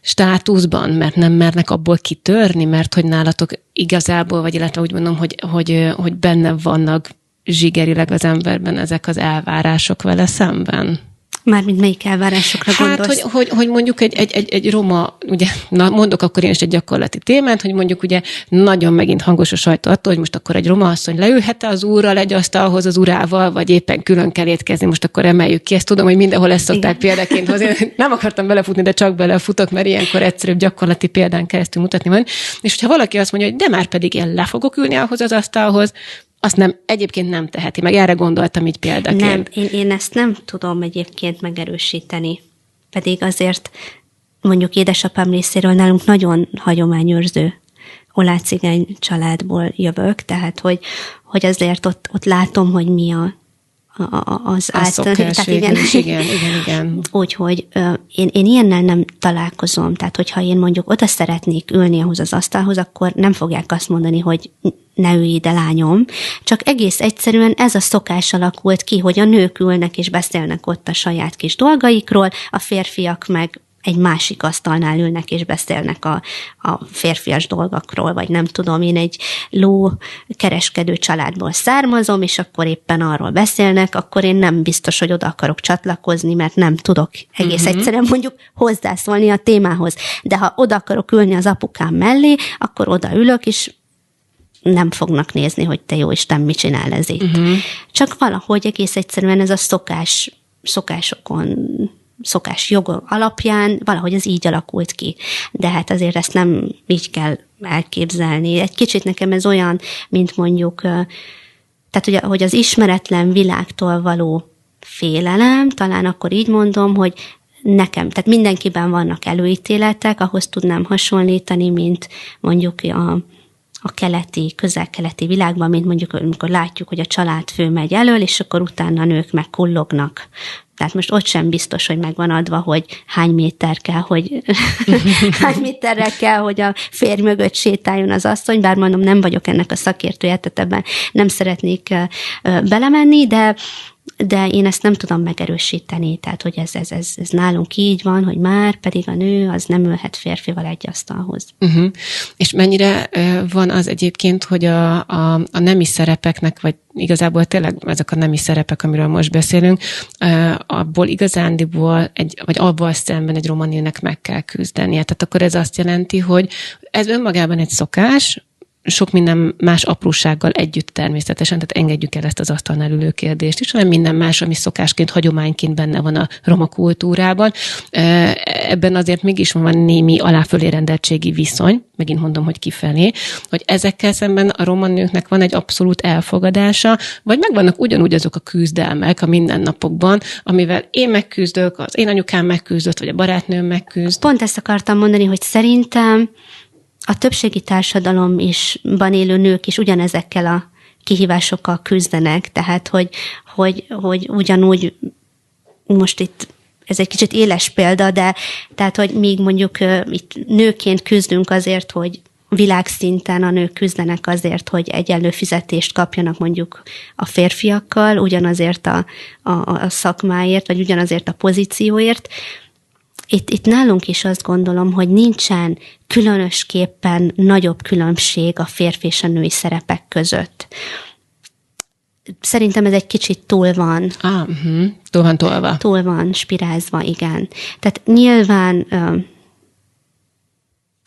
státuszban, mert nem mernek abból kitörni, mert hogy nálatok igazából, vagy illetve úgy mondom, hogy, hogy, hogy benne vannak zsigerileg az emberben ezek az elvárások vele szemben. Mármint melyik elvárásokra hát, gondolsz? Hogy, hogy, hogy mondjuk egy, egy, egy, egy roma, ugye, na mondok akkor én is egy gyakorlati témát, hogy mondjuk ugye nagyon megint hangos a sajtó attól, hogy most akkor egy roma asszony leülhet az úrral egy asztalhoz az urával, vagy éppen külön kell étkezni, most akkor emeljük ki. Ezt tudom, hogy mindenhol ezt szokták Igen. példaként hozni. Nem akartam belefutni, de csak belefutok, mert ilyenkor egyszerűbb gyakorlati példán keresztül mutatni van. És hogyha valaki azt mondja, hogy de már pedig én le fogok ülni ahhoz az asztalhoz, azt nem, egyébként nem teheti, meg erre gondoltam így példaként. Nem, én, én ezt nem tudom egyébként megerősíteni. Pedig azért mondjuk édesapám részéről nálunk nagyon hagyományőrző olácigány családból jövök, tehát hogy, hogy azért ott, ott látom, hogy mi a, az át. Tehát igen, igen, igen, igen. Úgyhogy én, én ilyennel nem találkozom. Tehát, hogyha én mondjuk oda szeretnék ülni ahhoz az asztalhoz, akkor nem fogják azt mondani, hogy ne ülj ide, lányom. Csak egész egyszerűen ez a szokás alakult ki, hogy a nők ülnek és beszélnek ott a saját kis dolgaikról, a férfiak meg egy másik asztalnál ülnek és beszélnek a, a férfias dolgokról, vagy nem tudom, én egy ló kereskedő családból származom, és akkor éppen arról beszélnek, akkor én nem biztos, hogy oda akarok csatlakozni, mert nem tudok egész uh-huh. egyszerűen mondjuk hozzászólni a témához. De ha oda akarok ülni az apukám mellé, akkor oda ülök, és nem fognak nézni, hogy te jó Isten, mit csinál ez itt. Uh-huh. Csak valahogy egész egyszerűen ez a szokás, szokásokon szokás jog alapján valahogy ez így alakult ki. De hát azért ezt nem így kell elképzelni. Egy kicsit nekem ez olyan, mint mondjuk, tehát ugye, hogy az ismeretlen világtól való félelem, talán akkor így mondom, hogy nekem, tehát mindenkiben vannak előítéletek, ahhoz tudnám hasonlítani, mint mondjuk a, a keleti, közel-keleti világban, mint mondjuk, amikor látjuk, hogy a családfő megy elől, és akkor utána a nők meg kullognak. Tehát most ott sem biztos, hogy megvan adva, hogy hány méter kell, hogy hány méterre kell, hogy a férj mögött sétáljon az asszony, bár mondom, nem vagyok ennek a szakértője, tehát ebben nem szeretnék belemenni, de de én ezt nem tudom megerősíteni, tehát hogy ez, ez, ez, ez nálunk így van, hogy már pedig a nő az nem ülhet férfival egy asztalhoz. Uh-huh. És mennyire van az egyébként, hogy a, a, a nemi szerepeknek, vagy igazából tényleg ezek a nemi szerepek, amiről most beszélünk, abból igazándiból, egy, vagy abból szemben egy romanilnek meg kell küzdenie. Tehát akkor ez azt jelenti, hogy ez önmagában egy szokás, sok minden más aprósággal együtt természetesen, tehát engedjük el ezt az asztalnál ülő kérdést is, hanem minden más, ami szokásként, hagyományként benne van a roma kultúrában. Ebben azért mégis van némi aláfölé rendeltségi viszony, megint mondom, hogy kifelé, hogy ezekkel szemben a roma nőknek van egy abszolút elfogadása, vagy megvannak ugyanúgy azok a küzdelmek a mindennapokban, amivel én megküzdök, az én anyukám megküzdött, vagy a barátnőm megküzd. Pont ezt akartam mondani, hogy szerintem a többségi társadalom isban élő nők is ugyanezekkel a kihívásokkal küzdenek, tehát hogy, hogy, hogy ugyanúgy most itt ez egy kicsit éles példa, de tehát, hogy még mondjuk itt nőként küzdünk azért, hogy világszinten a nők küzdenek azért, hogy egyenlő fizetést kapjanak mondjuk a férfiakkal, ugyanazért a, a, a szakmáért, vagy ugyanazért a pozícióért, itt, itt nálunk is azt gondolom, hogy nincsen különösképpen nagyobb különbség a férfi és a női szerepek között. Szerintem ez egy kicsit túl van. Ah, uh-huh. túl van tolva. Túl van spirázva, igen. Tehát nyilván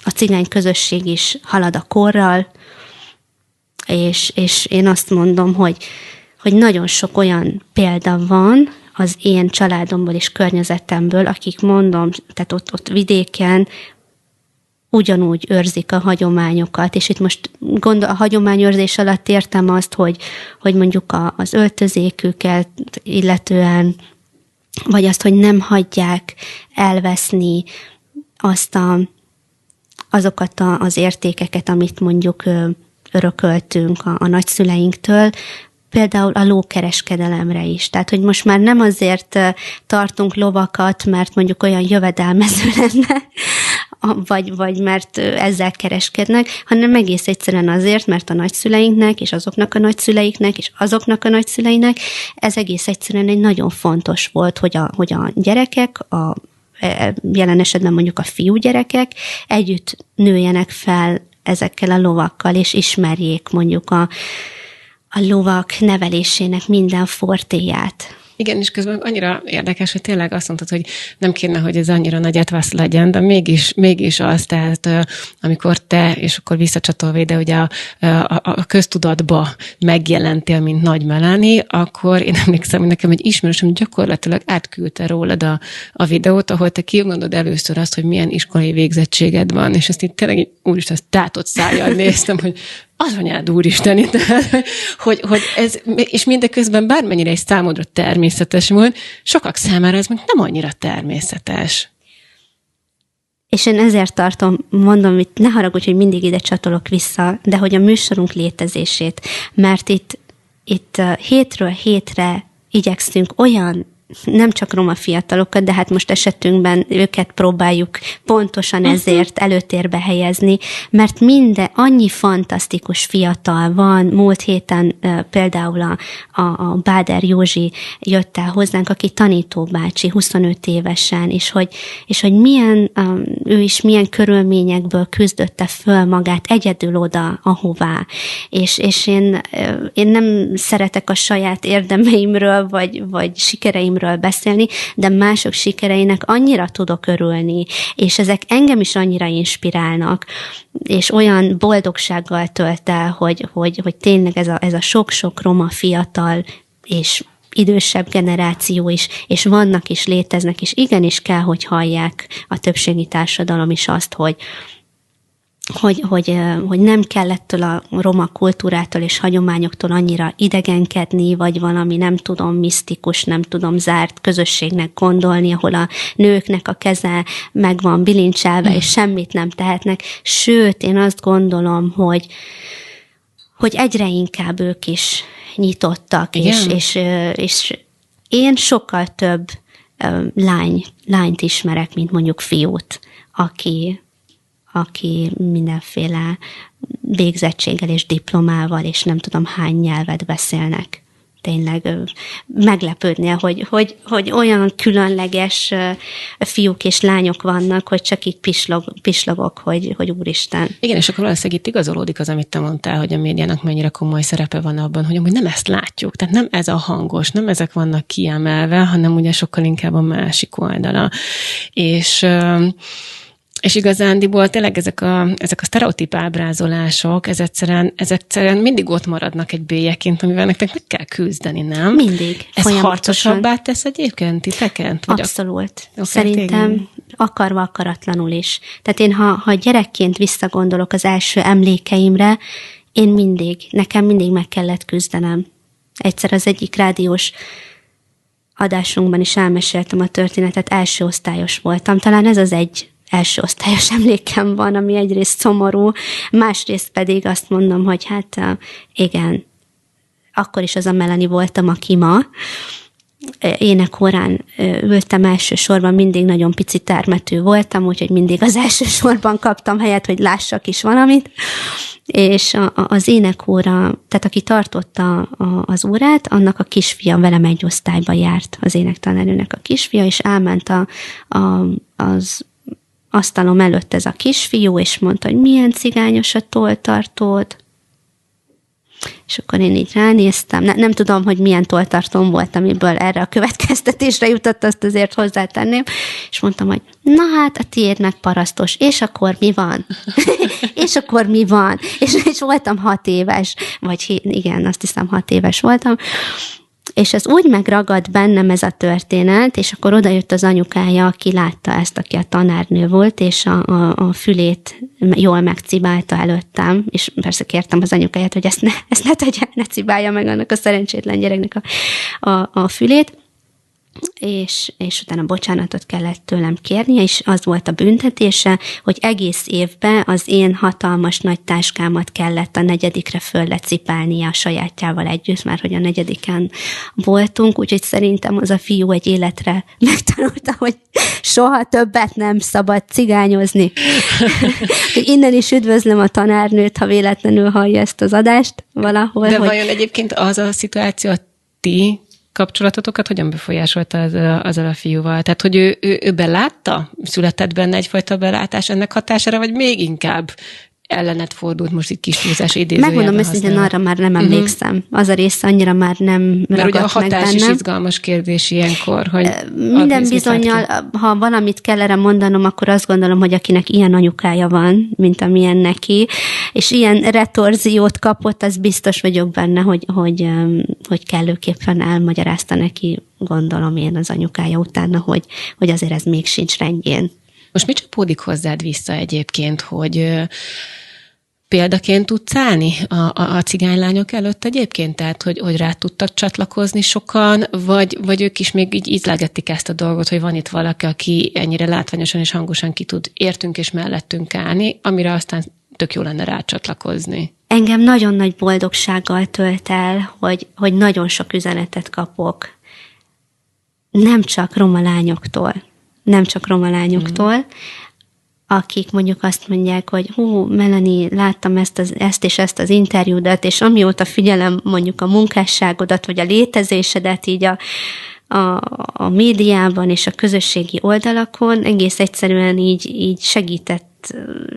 a cigány közösség is halad a korral, és, és én azt mondom, hogy, hogy nagyon sok olyan példa van az én családomból és környezetemből, akik mondom, tehát ott, ott vidéken ugyanúgy őrzik a hagyományokat, és itt most gondol, a hagyományőrzés alatt értem azt, hogy, hogy mondjuk a, az öltözéküket illetően, vagy azt, hogy nem hagyják elveszni azt a, azokat a, az értékeket, amit mondjuk örököltünk a, a nagyszüleinktől, például a lókereskedelemre is. Tehát, hogy most már nem azért tartunk lovakat, mert mondjuk olyan jövedelmező lenne, vagy, vagy mert ezzel kereskednek, hanem egész egyszerűen azért, mert a nagyszüleinknek, és azoknak a nagyszüleiknek, és azoknak a nagyszüleinek ez egész egyszerűen egy nagyon fontos volt, hogy a, hogy a gyerekek, a e, jelen esetben mondjuk a fiúgyerekek együtt nőjenek fel ezekkel a lovakkal, és ismerjék mondjuk a, a lovak nevelésének minden fortéját. Igen, és közben annyira érdekes, hogy tényleg azt mondtad, hogy nem kéne, hogy ez annyira nagy etvasz legyen, de mégis, mégis az, tehát amikor te, és akkor visszacsatolva ide, ugye a, a, a köztudatba megjelentél, mint Nagy Melani, akkor én emlékszem, hogy nekem egy ismerősöm gyakorlatilag átküldte rólad a, a videót, ahol te kimondod először azt, hogy milyen iskolai végzettséged van, és ezt itt tényleg úristen, ezt tátott szájjal néztem, hogy az anyád úristen, hogy, hogy ez, és mindeközben bármennyire egy számodra természetes volt, sokak számára ez meg nem annyira természetes. És én ezért tartom, mondom, hogy ne haragudj, hogy mindig ide csatolok vissza, de hogy a műsorunk létezését, mert itt, itt hétről hétre igyekszünk olyan nem csak roma fiatalokat, de hát most esetünkben őket próbáljuk pontosan mhm. ezért előtérbe helyezni, mert minden, annyi fantasztikus fiatal van. Múlt héten uh, például a, a, a Báder Józsi jött el hozzánk, aki tanítóbácsi, 25 évesen, és hogy, és hogy milyen, um, ő is milyen körülményekből küzdötte föl magát egyedül oda, ahová. És, és én, én nem szeretek a saját érdemeimről, vagy, vagy sikereimről sikereimről beszélni, de mások sikereinek annyira tudok örülni, és ezek engem is annyira inspirálnak, és olyan boldogsággal tölt el, hogy, hogy, hogy tényleg ez a, ez a sok-sok roma fiatal és idősebb generáció is, és vannak is, léteznek, és igenis kell, hogy hallják a többségi társadalom is azt, hogy, hogy, hogy, hogy nem kell ettől a roma kultúrától és hagyományoktól annyira idegenkedni, vagy valami nem tudom, misztikus, nem tudom, zárt közösségnek gondolni, ahol a nőknek a keze meg van bilincselve, mm. és semmit nem tehetnek. Sőt, én azt gondolom, hogy, hogy egyre inkább ők is nyitottak, és, és, és én sokkal több lány, lányt ismerek, mint mondjuk fiút, aki, aki mindenféle végzettséggel és diplomával, és nem tudom hány nyelvet beszélnek. Tényleg meglepődnél, hogy, hogy, hogy olyan különleges fiúk és lányok vannak, hogy csak így pislog, pislogok, hogy, hogy úristen. Igen, és akkor valószínűleg itt igazolódik az, amit te mondtál, hogy a médiának mennyire komoly szerepe van abban, hogy amúgy nem ezt látjuk. Tehát nem ez a hangos, nem ezek vannak kiemelve, hanem ugye sokkal inkább a másik oldala. És és igazándiból tényleg ezek a, ezek a sztereotíp ábrázolások, ez egyszerűen, ez egyszerűen mindig ott maradnak egy bélyeként, amivel nektek meg kell küzdeni, nem? Mindig. Ez harcosabbá tesz egyébként titeket? Vagy Abszolút. A... Szerintem igen. akarva akaratlanul is. Tehát én, ha, ha gyerekként visszagondolok az első emlékeimre, én mindig, nekem mindig meg kellett küzdenem. Egyszer az egyik rádiós adásunkban is elmeséltem a történetet, első osztályos voltam. Talán ez az egy első osztályos emlékem van, ami egyrészt szomorú, másrészt pedig azt mondom, hogy hát igen, akkor is az a Melani voltam, aki ma. Énekorán ültem elsősorban, mindig nagyon pici termető voltam, úgyhogy mindig az első sorban kaptam helyet, hogy lássak is valamit. és az énekóra, tehát aki tartotta az órát, annak a kisfia velem egy osztályba járt, az énektanárőnek a kisfia, és elment a, a, az asztalom előtt ez a kisfiú, és mondta, hogy milyen cigányos a toltartód, és akkor én így ránéztem, ne, nem tudom, hogy milyen toltartom volt, amiből erre a következtetésre jutott, azt azért hozzátenném, és mondtam, hogy na hát a tiéd meg parasztos, és akkor mi van? és akkor mi van? És, és voltam hat éves, vagy igen, azt hiszem hat éves voltam, és ez úgy megragad bennem ez a történet, és akkor oda jött az anyukája, aki látta ezt, aki a tanárnő volt, és a, a, a fülét jól megcibálta előttem, és persze kértem az anyukáját, hogy ezt ne, ezt ne tegye, ne cibálja meg annak a szerencsétlen gyereknek a, a, a fülét és, és utána bocsánatot kellett tőlem kérnie, és az volt a büntetése, hogy egész évben az én hatalmas nagy táskámat kellett a negyedikre föl lecipálnia a sajátjával együtt, mert hogy a negyediken voltunk, úgyhogy szerintem az a fiú egy életre megtanulta, hogy soha többet nem szabad cigányozni. Innen is üdvözlöm a tanárnőt, ha véletlenül hallja ezt az adást valahol. De hogy... vajon egyébként az a szituáció ti kapcsolatotokat hogyan befolyásolta ezzel a, ezzel a fiúval? Tehát, hogy ő, ő, ő belátta? Született benne egyfajta belátás ennek hatására, vagy még inkább ellenet fordult most itt kis túlzás idézőjelben Megmondom őszintén, arra már nem mhm. emlékszem. Uh-huh. Az a része annyira már nem Mert ugye a hatás is izgalmas kérdés ilyenkor, hogy... Minden bizonyal, ha valamit kell erre mondanom, akkor azt gondolom, hogy akinek ilyen anyukája van, mint amilyen neki, és ilyen retorziót kapott, az biztos vagyok benne, hogy, hogy, hogy kellőképpen elmagyarázta neki, gondolom én az anyukája utána, hogy, hogy azért ez még sincs rendjén. Most mi csapódik hozzád vissza egyébként, hogy példaként tudsz állni a, a, a cigánylányok előtt egyébként? Tehát, hogy, hogy rá tudtak csatlakozni sokan, vagy, vagy ők is még így ízlegettik ezt a dolgot, hogy van itt valaki, aki ennyire látványosan és hangosan ki tud értünk és mellettünk állni, amire aztán tök jó lenne rácsatlakozni. Engem nagyon nagy boldogsággal tölt el, hogy, hogy nagyon sok üzenetet kapok. Nem csak roma lányoktól, nem csak roma lányoktól, mm akik mondjuk azt mondják, hogy hú, Melanie, láttam ezt, az, ezt és ezt az interjúdat, és amióta figyelem mondjuk a munkásságodat, vagy a létezésedet így a, a, a médiában és a közösségi oldalakon, egész egyszerűen így, így segített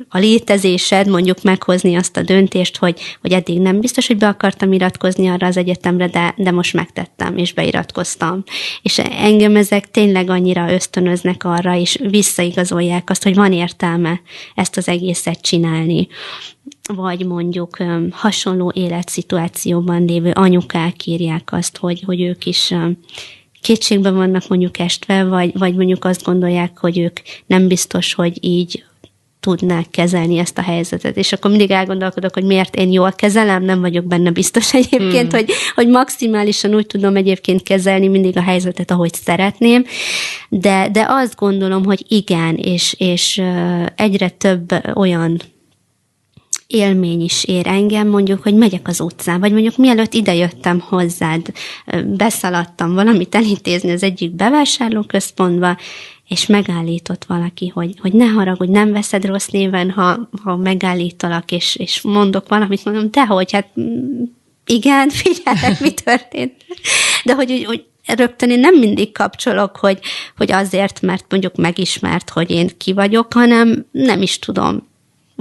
a létezésed mondjuk meghozni azt a döntést, hogy, hogy eddig nem biztos, hogy be akartam iratkozni arra az egyetemre, de, de most megtettem, és beiratkoztam. És engem ezek tényleg annyira ösztönöznek arra, és visszaigazolják azt, hogy van értelme ezt az egészet csinálni vagy mondjuk hasonló életszituációban lévő anyukák írják azt, hogy, hogy ők is kétségben vannak mondjuk estve, vagy, vagy mondjuk azt gondolják, hogy ők nem biztos, hogy így tudnák kezelni ezt a helyzetet. És akkor mindig elgondolkodok, hogy miért én jól kezelem, nem vagyok benne biztos egyébként, hmm. hogy, hogy maximálisan úgy tudom egyébként kezelni mindig a helyzetet, ahogy szeretném, de, de azt gondolom, hogy igen, és, és egyre több olyan élmény is ér engem, mondjuk, hogy megyek az utcán, vagy mondjuk mielőtt idejöttem hozzád, beszaladtam valamit elintézni az egyik bevásárlóközpontba, és megállított valaki, hogy, hogy ne haragudj, nem veszed rossz néven, ha, ha megállítalak, és, és mondok valamit, mondom, de hogy, hát igen, figyelek, mi történt. De hogy, hogy rögtön én nem mindig kapcsolok, hogy, hogy azért, mert mondjuk megismert, hogy én ki vagyok, hanem nem is tudom,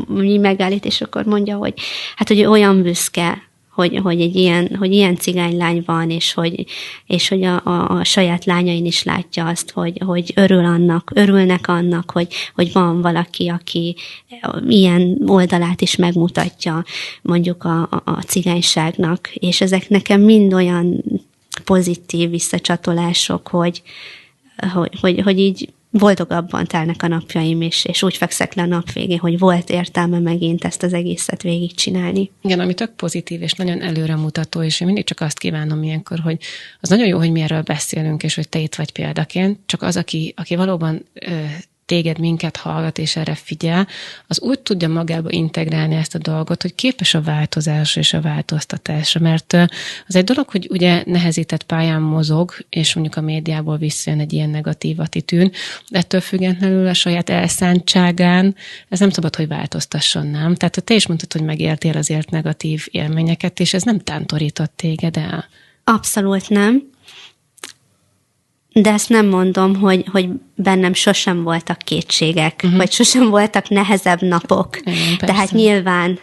mi megállít, és akkor mondja, hogy hát, hogy olyan büszke hogy, hogy egy ilyen, hogy ilyen cigánylány van, és hogy, és hogy a, a, a saját lányain is látja azt, hogy, hogy örül annak, örülnek annak, hogy, hogy van valaki, aki ilyen oldalát is megmutatja mondjuk a, a, a cigányságnak, és ezek nekem mind olyan pozitív visszacsatolások, hogy, hogy, hogy, hogy így boldogabban telnek a napjaim, és, és úgy fekszek le a nap végén, hogy volt értelme megint ezt az egészet végigcsinálni. Igen, ami tök pozitív, és nagyon előremutató, és én mindig csak azt kívánom ilyenkor, hogy az nagyon jó, hogy mi erről beszélünk, és hogy te itt vagy példaként, csak az, aki, aki valóban ö, téged, minket hallgat és erre figyel, az úgy tudja magába integrálni ezt a dolgot, hogy képes a változásra és a változtatásra. Mert az egy dolog, hogy ugye nehezített pályán mozog, és mondjuk a médiából visszajön egy ilyen negatív attitűn, de ettől függetlenül a saját elszántságán ez nem szabad, hogy változtasson, nem? Tehát te is mondtad, hogy megéltél azért negatív élményeket, és ez nem tántorított téged el. Abszolút nem. De ezt nem mondom, hogy, hogy bennem sosem voltak kétségek, uh-huh. vagy sosem voltak nehezebb napok. Igen, Tehát nyilván,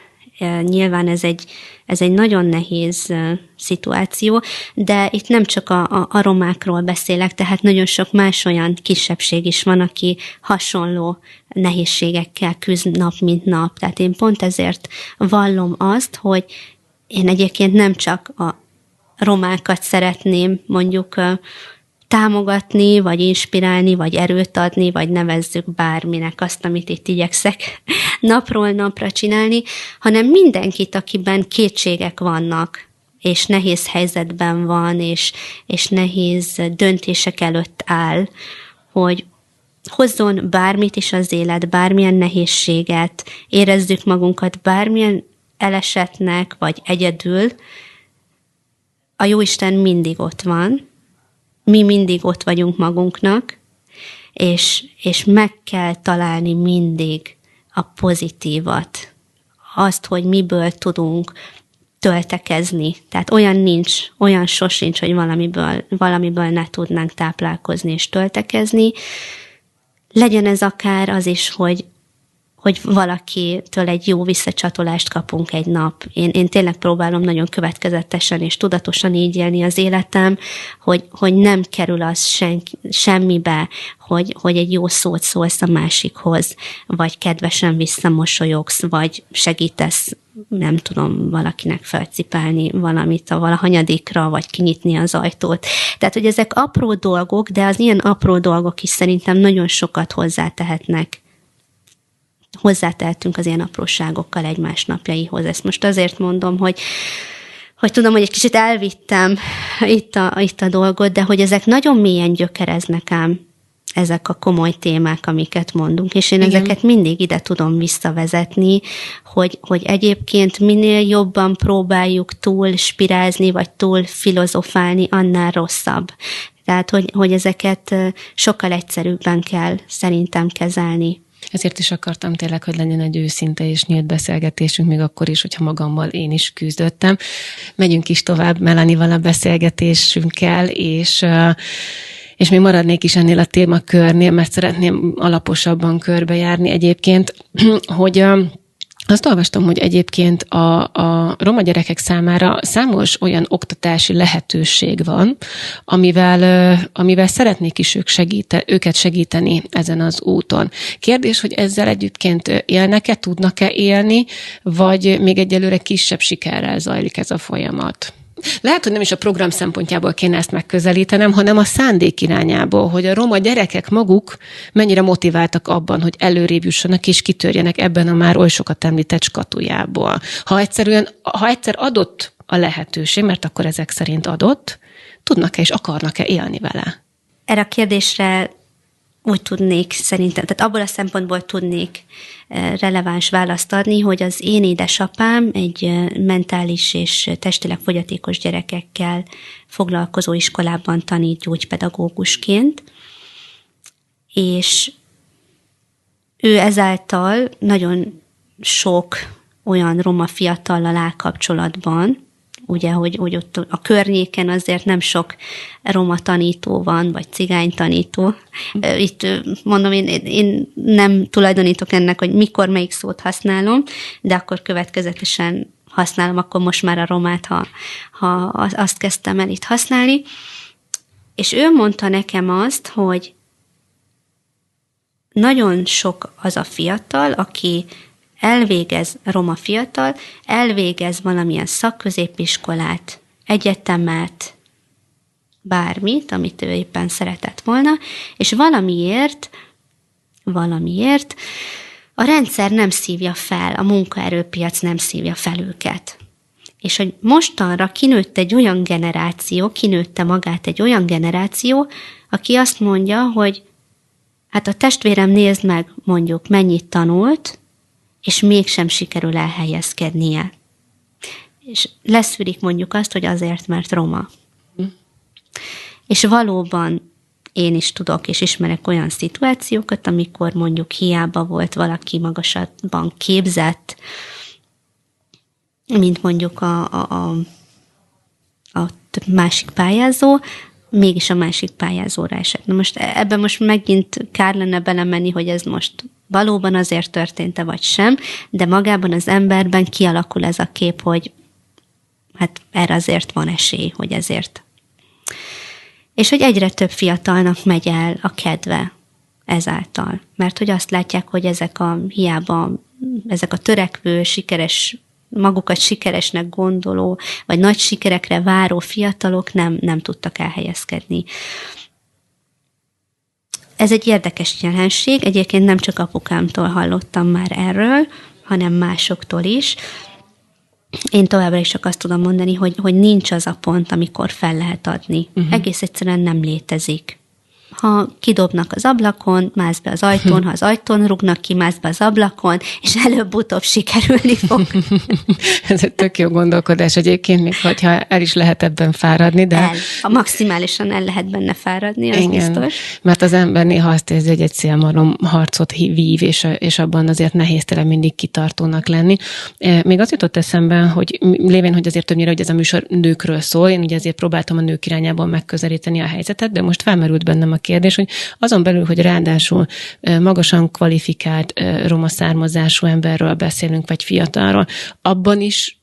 nyilván ez egy, ez egy nagyon nehéz szituáció, de itt nem csak a, a, a romákról beszélek, tehát nagyon sok más olyan kisebbség is van, aki hasonló nehézségekkel küzd nap, mint nap. Tehát én pont ezért vallom azt, hogy én egyébként nem csak a romákat szeretném mondjuk támogatni, vagy inspirálni, vagy erőt adni, vagy nevezzük bárminek azt, amit itt igyekszek napról napra csinálni, hanem mindenkit, akiben kétségek vannak, és nehéz helyzetben van, és, és nehéz döntések előtt áll, hogy hozzon bármit is az élet, bármilyen nehézséget, érezzük magunkat bármilyen elesetnek, vagy egyedül, a Jóisten mindig ott van, mi mindig ott vagyunk magunknak, és, és meg kell találni mindig a pozitívat, azt, hogy miből tudunk töltekezni. Tehát olyan nincs, olyan sosincs, hogy valamiből, valamiből ne tudnánk táplálkozni és töltekezni. Legyen ez akár az is, hogy hogy valakitől egy jó visszacsatolást kapunk egy nap. Én, én tényleg próbálom nagyon következetesen és tudatosan így élni az életem, hogy, hogy nem kerül az sen, semmibe, hogy, hogy egy jó szót szólsz a másikhoz, vagy kedvesen visszamosolyogsz, vagy segítesz nem tudom, valakinek felcipelni valamit a valahanyadikra, vagy kinyitni az ajtót. Tehát, hogy ezek apró dolgok, de az ilyen apró dolgok is szerintem nagyon sokat hozzátehetnek hozzátehetünk az ilyen apróságokkal egymás napjaihoz. Ezt most azért mondom, hogy hogy tudom, hogy egy kicsit elvittem itt a, itt a dolgot, de hogy ezek nagyon mélyen gyökereznek ám ezek a komoly témák, amiket mondunk, és én Igen. ezeket mindig ide tudom visszavezetni, hogy, hogy egyébként minél jobban próbáljuk túl spirázni, vagy túl filozofálni, annál rosszabb. Tehát, hogy, hogy ezeket sokkal egyszerűbben kell szerintem kezelni. Ezért is akartam tényleg, hogy legyen egy őszinte és nyílt beszélgetésünk, még akkor is, hogyha magammal én is küzdöttem. Megyünk is tovább Melanival a beszélgetésünkkel, és és még maradnék is ennél a témakörnél, mert szeretném alaposabban körbejárni egyébként, hogy azt olvastam, hogy egyébként a, a roma gyerekek számára számos olyan oktatási lehetőség van, amivel, amivel szeretnék is ők segíte, őket segíteni ezen az úton. Kérdés, hogy ezzel együttként élnek-e, tudnak-e élni, vagy még egyelőre kisebb sikerrel zajlik ez a folyamat? Lehet, hogy nem is a program szempontjából kéne ezt megközelítenem, hanem a szándék irányából, hogy a roma gyerekek maguk mennyire motiváltak abban, hogy előrébb jussanak és kitörjenek ebben a már oly sokat említett skatujából. Ha egyszerűen, ha egyszer adott a lehetőség, mert akkor ezek szerint adott, tudnak-e és akarnak-e élni vele? Erre a kérdésre úgy tudnék szerintem, tehát abból a szempontból tudnék eh, releváns választ adni, hogy az én édesapám egy eh, mentális és testileg fogyatékos gyerekekkel foglalkozó iskolában tanít gyógypedagógusként, és ő ezáltal nagyon sok olyan roma fiatallal áll kapcsolatban, ugye, hogy, hogy ott a környéken azért nem sok roma tanító van, vagy cigány tanító. Itt mondom, én, én nem tulajdonítok ennek, hogy mikor melyik szót használom, de akkor következetesen használom, akkor most már a romát, ha, ha azt kezdtem el itt használni. És ő mondta nekem azt, hogy nagyon sok az a fiatal, aki elvégez roma fiatal, elvégez valamilyen szakközépiskolát, egyetemet, bármit, amit ő éppen szeretett volna, és valamiért, valamiért a rendszer nem szívja fel, a munkaerőpiac nem szívja fel őket. És hogy mostanra kinőtt egy olyan generáció, kinőtte magát egy olyan generáció, aki azt mondja, hogy hát a testvérem nézd meg, mondjuk, mennyit tanult, és mégsem sikerül elhelyezkednie. És leszűrik mondjuk azt, hogy azért, mert roma. Hm. És valóban én is tudok és ismerek olyan szituációkat, amikor mondjuk hiába volt valaki magasabban képzett, mint mondjuk a, a, a, a másik pályázó, mégis a másik pályázóra esett. Na most ebben most megint kár lenne belemenni, hogy ez most valóban azért történt-e vagy sem, de magában az emberben kialakul ez a kép, hogy hát erre azért van esély, hogy ezért. És hogy egyre több fiatalnak megy el a kedve ezáltal. Mert hogy azt látják, hogy ezek a hiába, ezek a törekvő, sikeres magukat sikeresnek gondoló, vagy nagy sikerekre váró fiatalok nem, nem tudtak elhelyezkedni. Ez egy érdekes jelenség, egyébként nem csak apukámtól hallottam már erről, hanem másoktól is. Én továbbra is csak azt tudom mondani, hogy, hogy nincs az a pont, amikor fel lehet adni. Uh-huh. Egész egyszerűen nem létezik ha kidobnak az ablakon, mász be az ajtón, ha az ajtón rugnak ki, mász be az ablakon, és előbb-utóbb sikerülni fog. Ez egy tök jó gondolkodás egyébként, még hogyha el is lehet ebben fáradni, de... El. A maximálisan el lehet benne fáradni, az Igen, biztos. Mert az ember néha azt érzi, hogy egy szélmarom harcot vív, és, és abban azért nehéz tele mindig kitartónak lenni. E, még az jutott eszembe, hogy lévén, hogy azért többnyire, hogy ez a műsor nőkről szól, én ugye azért próbáltam a nők irányában megközelíteni a helyzetet, de most felmerült bennem a kérdés, hogy azon belül, hogy ráadásul magasan kvalifikált roma származású emberről beszélünk, vagy fiatalról, abban is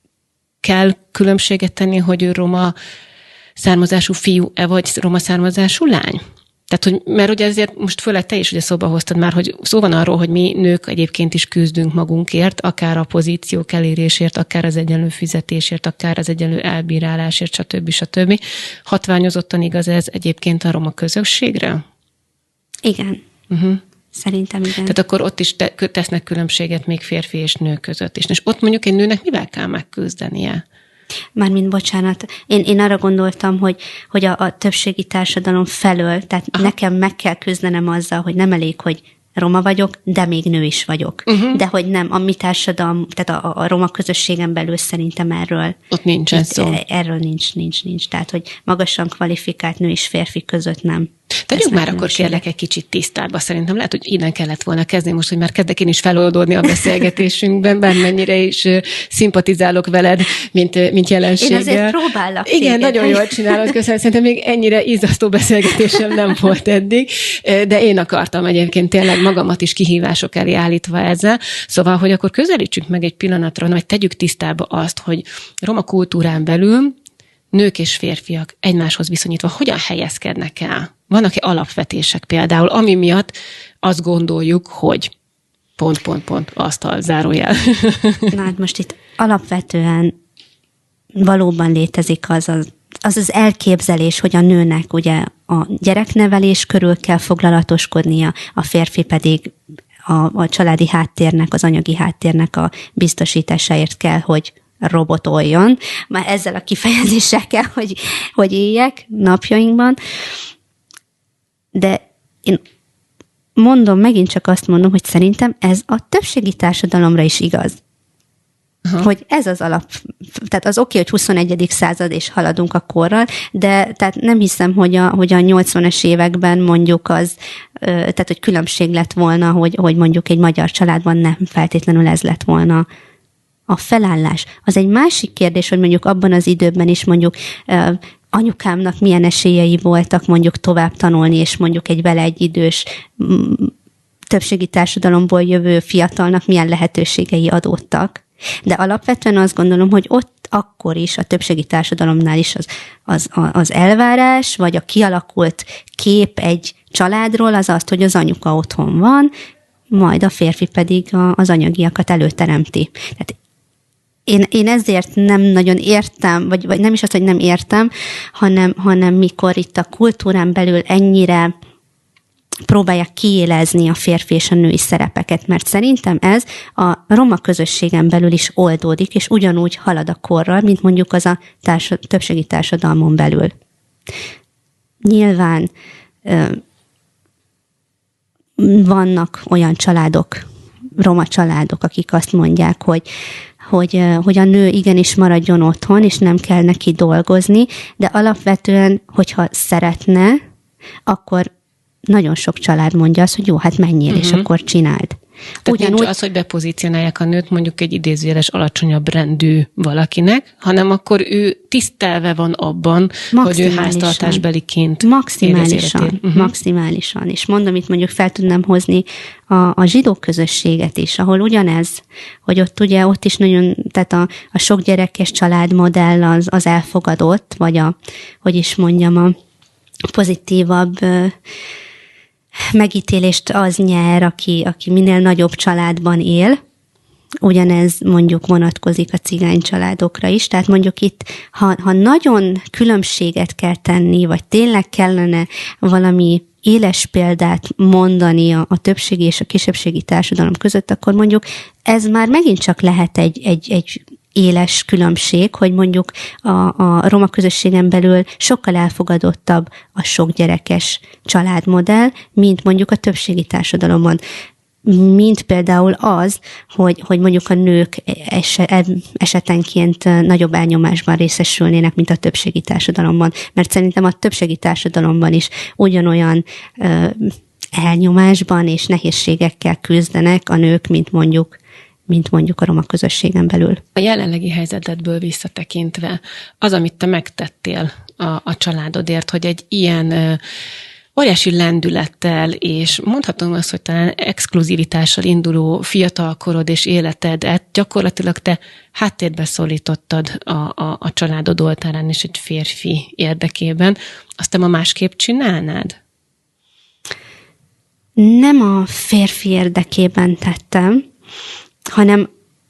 kell különbséget tenni, hogy ő roma származású fiú-e, vagy roma származású lány? Tehát, hogy, mert ugye ezért most főleg te is ugye szóba hoztad már, hogy szó van arról, hogy mi nők egyébként is küzdünk magunkért, akár a pozíciók elérésért, akár az egyenlő fizetésért, akár az egyenlő elbírálásért, stb. stb. Hatványozottan igaz ez egyébként a roma közösségre? Igen. Uh-huh. Szerintem igen. Tehát akkor ott is te, tesznek különbséget még férfi és nő között is. És ott mondjuk egy nőnek mivel kell megküzdenie? Mármint bocsánat, én, én arra gondoltam, hogy, hogy a, a többségi társadalom felől, tehát Aha. nekem meg kell küzdenem azzal, hogy nem elég, hogy roma vagyok, de még nő is vagyok. Uh-huh. De hogy nem, a mi társadalom, tehát a, a roma közösségen belül szerintem erről. Ott nincs ez szó. Erről nincs, nincs, nincs. Tehát, hogy magasan kvalifikált nő és férfi között nem. Tegyük már akkor kérlek egy kicsit tisztába. Szerintem lehet, hogy innen kellett volna kezdeni most, hogy már kezdek én is feloldódni a beszélgetésünkben, bármennyire is szimpatizálok veled, mint, mint jelenséggel. Én azért próbálok. Igen, téged. nagyon jól csinálod, köszönöm. Szerintem még ennyire izzasztó beszélgetésem nem volt eddig, de én akartam egyébként tényleg magamat is kihívások elé állítva ezzel. Szóval, hogy akkor közelítsük meg egy pillanatra, vagy tegyük tisztába azt, hogy roma kultúrán belül nők és férfiak egymáshoz viszonyítva hogyan helyezkednek el? Vannak-e alapvetések például, ami miatt azt gondoljuk, hogy pont, pont, pont, asztal, zárójel. Na hát most itt alapvetően valóban létezik az az, az az elképzelés, hogy a nőnek ugye a gyereknevelés körül kell foglalatoskodnia, a férfi pedig a, a családi háttérnek, az anyagi háttérnek a biztosításáért kell, hogy robotoljon. Már ezzel a kifejezéssel kell, hogy, hogy éljek napjainkban. De én mondom, megint csak azt mondom, hogy szerintem ez a többségi társadalomra is igaz. Aha. Hogy ez az alap, tehát az oké, okay, hogy 21. század és haladunk a korral, de tehát nem hiszem, hogy a, hogy a 80-es években mondjuk az, tehát hogy különbség lett volna, hogy, hogy mondjuk egy magyar családban nem feltétlenül ez lett volna a felállás. Az egy másik kérdés, hogy mondjuk abban az időben is mondjuk anyukámnak milyen esélyei voltak mondjuk tovább tanulni, és mondjuk egy vele egy idős többségi társadalomból jövő fiatalnak milyen lehetőségei adódtak. De alapvetően azt gondolom, hogy ott akkor is a többségi társadalomnál is az, az, az elvárás, vagy a kialakult kép egy családról az azt, hogy az anyuka otthon van, majd a férfi pedig az anyagiakat előteremti. Tehát én, én ezért nem nagyon értem, vagy, vagy nem is az, hogy nem értem, hanem, hanem mikor itt a kultúrán belül ennyire próbálják kiélezni a férfi és a női szerepeket, mert szerintem ez a roma közösségen belül is oldódik, és ugyanúgy halad a korral, mint mondjuk az a társad, többségi társadalmon belül. Nyilván vannak olyan családok, roma családok, akik azt mondják, hogy hogy, hogy a nő igenis maradjon otthon, és nem kell neki dolgozni, de alapvetően, hogyha szeretne, akkor nagyon sok család mondja azt, hogy jó, hát menjél, uh-huh. és mhm. akkor csináld. Tehát Ugyanúgy... nincs az, hogy bepozícionálják a nőt mondjuk egy idézőjeles alacsonyabb rendű valakinek, hanem akkor ő tisztelve van abban, hogy ő háztartásbeliként Maximálisan, uh-huh. maximálisan. És mondom, itt mondjuk fel tudnám hozni a, a zsidó közösséget is, ahol ugyanez, hogy ott ugye ott is nagyon, tehát a, a sok gyerekes családmodell az, az elfogadott, vagy a, hogy is mondjam, a pozitívabb megítélést az nyer, aki, aki minél nagyobb családban él, ugyanez mondjuk vonatkozik a cigány családokra is, tehát mondjuk itt, ha, ha nagyon különbséget kell tenni, vagy tényleg kellene valami éles példát mondani a, a többségi és a kisebbségi társadalom között, akkor mondjuk ez már megint csak lehet egy, egy, egy éles különbség, hogy mondjuk a, a roma közösségen belül sokkal elfogadottabb a sok gyerekes családmodell, mint mondjuk a többségi társadalomban mint például az, hogy, hogy mondjuk a nők esetenként nagyobb elnyomásban részesülnének, mint a többségi társadalomban. Mert szerintem a többségi társadalomban is ugyanolyan elnyomásban és nehézségekkel küzdenek a nők, mint mondjuk mint mondjuk a roma közösségen belül. A jelenlegi helyzetedből visszatekintve, az, amit te megtettél a, a családodért, hogy egy ilyen óriási lendülettel, és mondhatom azt, hogy talán exkluzivitással induló fiatalkorod és életedet gyakorlatilag te háttérbe szólítottad a, a, a családod oltárán és egy férfi érdekében. Azt te ma másképp csinálnád? Nem a férfi érdekében tettem, hanem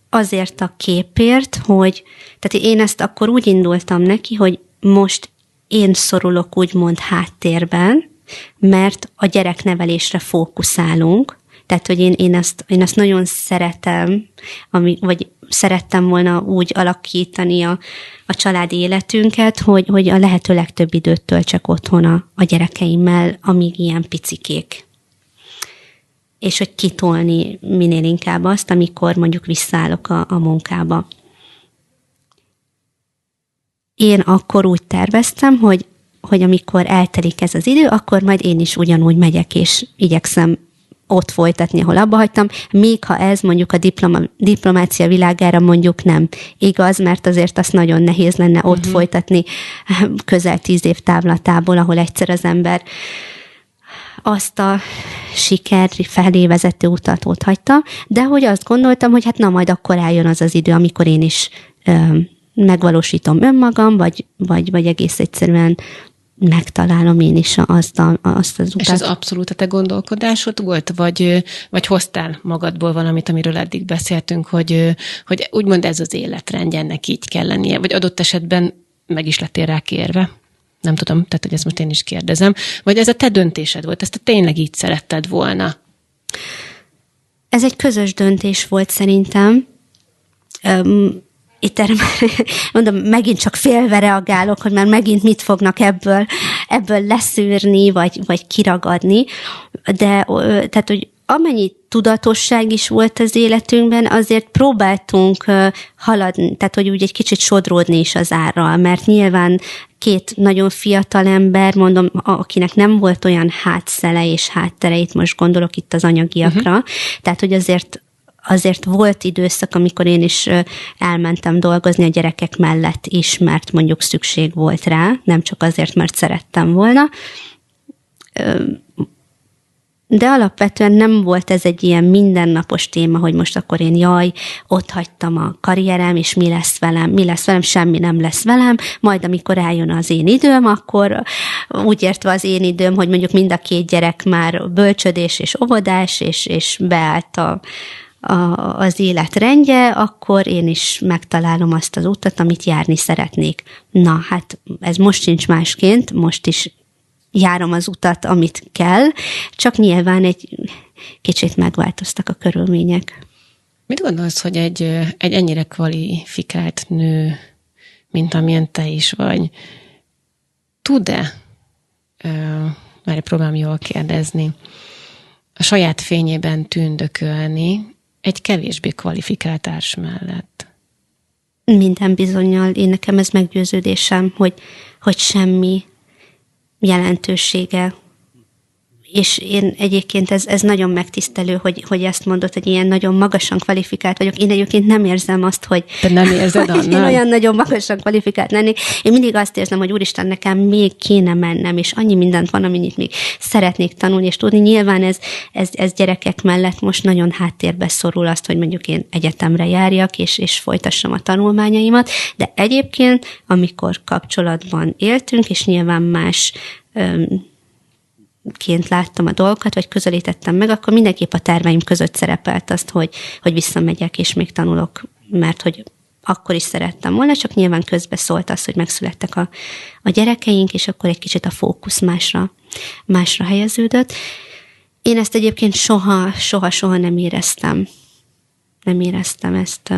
azért a képért, hogy, tehát én ezt akkor úgy indultam neki, hogy most én szorulok úgymond háttérben, mert a gyereknevelésre fókuszálunk, tehát, hogy én, én, ezt, én ezt nagyon szeretem, ami, vagy szerettem volna úgy alakítani a, a családi életünket, hogy, hogy a lehető legtöbb időt töltsek otthon a, a gyerekeimmel, amíg ilyen picikék és hogy kitolni minél inkább azt, amikor mondjuk visszaállok a, a munkába. Én akkor úgy terveztem, hogy, hogy amikor eltelik ez az idő, akkor majd én is ugyanúgy megyek, és igyekszem ott folytatni, ahol abba hagytam, még ha ez mondjuk a diploma, diplomácia világára mondjuk nem igaz, mert azért azt nagyon nehéz lenne ott uh-huh. folytatni közel tíz év távlatából, ahol egyszer az ember azt a siker felé vezető utat ott hagyta, de hogy azt gondoltam, hogy hát na majd akkor eljön az az idő, amikor én is ö, megvalósítom önmagam, vagy, vagy, vagy egész egyszerűen megtalálom én is azt, a, azt az utat. És ez abszolút a te gondolkodásod volt, vagy, vagy hoztál magadból valamit, amiről eddig beszéltünk, hogy, hogy úgymond ez az életrendje, ennek így kell lennie, vagy adott esetben meg is lettél rá kérve? Nem tudom, tehát hogy ezt most én is kérdezem. Vagy ez a te döntésed volt, ezt te tényleg így szeretted volna? Ez egy közös döntés volt szerintem. Um, itt erre mondom, megint csak félve reagálok, hogy már megint mit fognak ebből, ebből leszűrni, vagy, vagy kiragadni, de tehát, hogy amennyi tudatosság is volt az életünkben, azért próbáltunk haladni, tehát hogy úgy egy kicsit sodródni is az árral, mert nyilván két nagyon fiatal ember, mondom, akinek nem volt olyan hátszele és háttere, itt most gondolok itt az anyagiakra, uh-huh. tehát hogy azért azért volt időszak, amikor én is elmentem dolgozni a gyerekek mellett is, mert mondjuk szükség volt rá, nem csak azért, mert szerettem volna de alapvetően nem volt ez egy ilyen mindennapos téma, hogy most akkor én jaj, ott hagytam a karrierem, és mi lesz velem, mi lesz velem, semmi nem lesz velem, majd amikor eljön az én időm, akkor úgy értve az én időm, hogy mondjuk mind a két gyerek már bölcsödés és óvodás, és, és beállt a, a, az életrendje, akkor én is megtalálom azt az utat, amit járni szeretnék. Na, hát ez most sincs másként, most is járom az utat, amit kell, csak nyilván egy kicsit megváltoztak a körülmények. Mit gondolsz, hogy egy, egy ennyire kvalifikált nő, mint amilyen te is vagy, tud-e, már próbálom jól kérdezni, a saját fényében tündökölni egy kevésbé kvalifikált társ mellett? Minden bizonyal én nekem ez meggyőződésem, hogy, hogy semmi jelentősége és én egyébként ez, ez nagyon megtisztelő, hogy, hogy ezt mondod, hogy ilyen nagyon magasan kvalifikált vagyok. Én egyébként nem érzem azt, hogy, Te nem érzed, hogy én olyan nagyon magasan kvalifikált lennék. Én mindig azt érzem, hogy úristen, nekem még kéne mennem, és annyi mindent van, amit még szeretnék tanulni és tudni. Nyilván ez, ez, ez gyerekek mellett most nagyon háttérbe szorul azt, hogy mondjuk én egyetemre járjak, és, és folytassam a tanulmányaimat, de egyébként, amikor kapcsolatban éltünk, és nyilván más ként láttam a dolgokat, vagy közelítettem meg, akkor mindenképp a terveim között szerepelt azt, hogy, hogy visszamegyek, és még tanulok, mert hogy akkor is szerettem volna, csak nyilván közbe szólt az, hogy megszülettek a, a gyerekeink, és akkor egy kicsit a fókusz másra, másra helyeződött. Én ezt egyébként soha, soha, soha nem éreztem. Nem éreztem ezt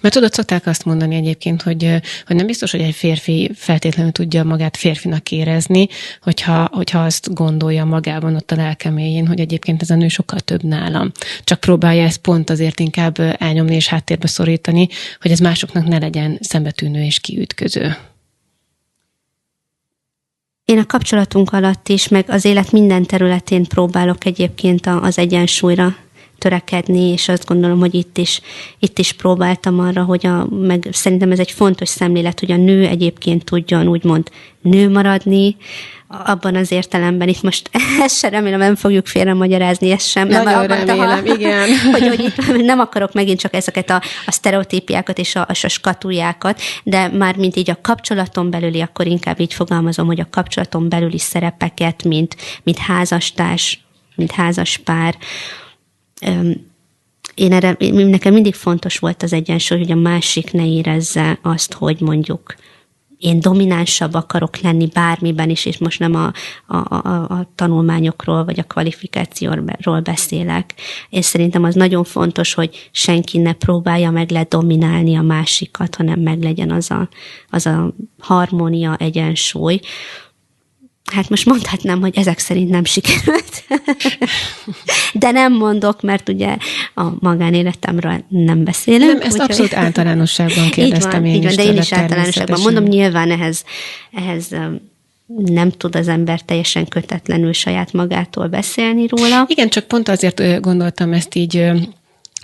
mert tudod, szokták azt mondani egyébként, hogy, hogy nem biztos, hogy egy férfi feltétlenül tudja magát férfinak érezni, hogyha, hogyha azt gondolja magában ott a lelkeméjén, hogy egyébként ez a nő sokkal több nálam. Csak próbálja ezt pont azért inkább elnyomni és háttérbe szorítani, hogy ez másoknak ne legyen szembetűnő és kiütköző. Én a kapcsolatunk alatt is, meg az élet minden területén próbálok egyébként az egyensúlyra törekedni, és azt gondolom, hogy itt is, itt is próbáltam arra, hogy a, meg szerintem ez egy fontos szemlélet, hogy a nő egyébként tudjon úgymond nő maradni, abban az értelemben itt most ezt sem remélem nem fogjuk félre magyarázni, ezt sem. Nagyon nem remélem, ha, igen. Hogy, hogy itt nem akarok megint csak ezeket a, a sztereotípiákat és a, a skatujákat, de már mint így a kapcsolaton belüli, akkor inkább így fogalmazom, hogy a kapcsolaton belüli szerepeket, mint, mint házastárs, mint házaspár, én erre, nekem mindig fontos volt az egyensúly, hogy a másik ne érezze azt, hogy mondjuk én dominánsabb akarok lenni bármiben is, és most nem a, a, a, a tanulmányokról vagy a kvalifikációról beszélek. És szerintem az nagyon fontos, hogy senki ne próbálja meg ledominálni a másikat, hanem meg legyen az a, az a harmónia, egyensúly, Hát most mondhatnám, hogy ezek szerint nem sikerült. De nem mondok, mert ugye a magánéletemről nem beszélünk. Nem, ezt úgy, abszolút hogy... általánosságban kérdeztem így van, én így van, is. De én is általánosságban mondom, nyilván ehhez, ehhez nem tud az ember teljesen kötetlenül saját magától beszélni róla. Igen, csak pont azért gondoltam ezt így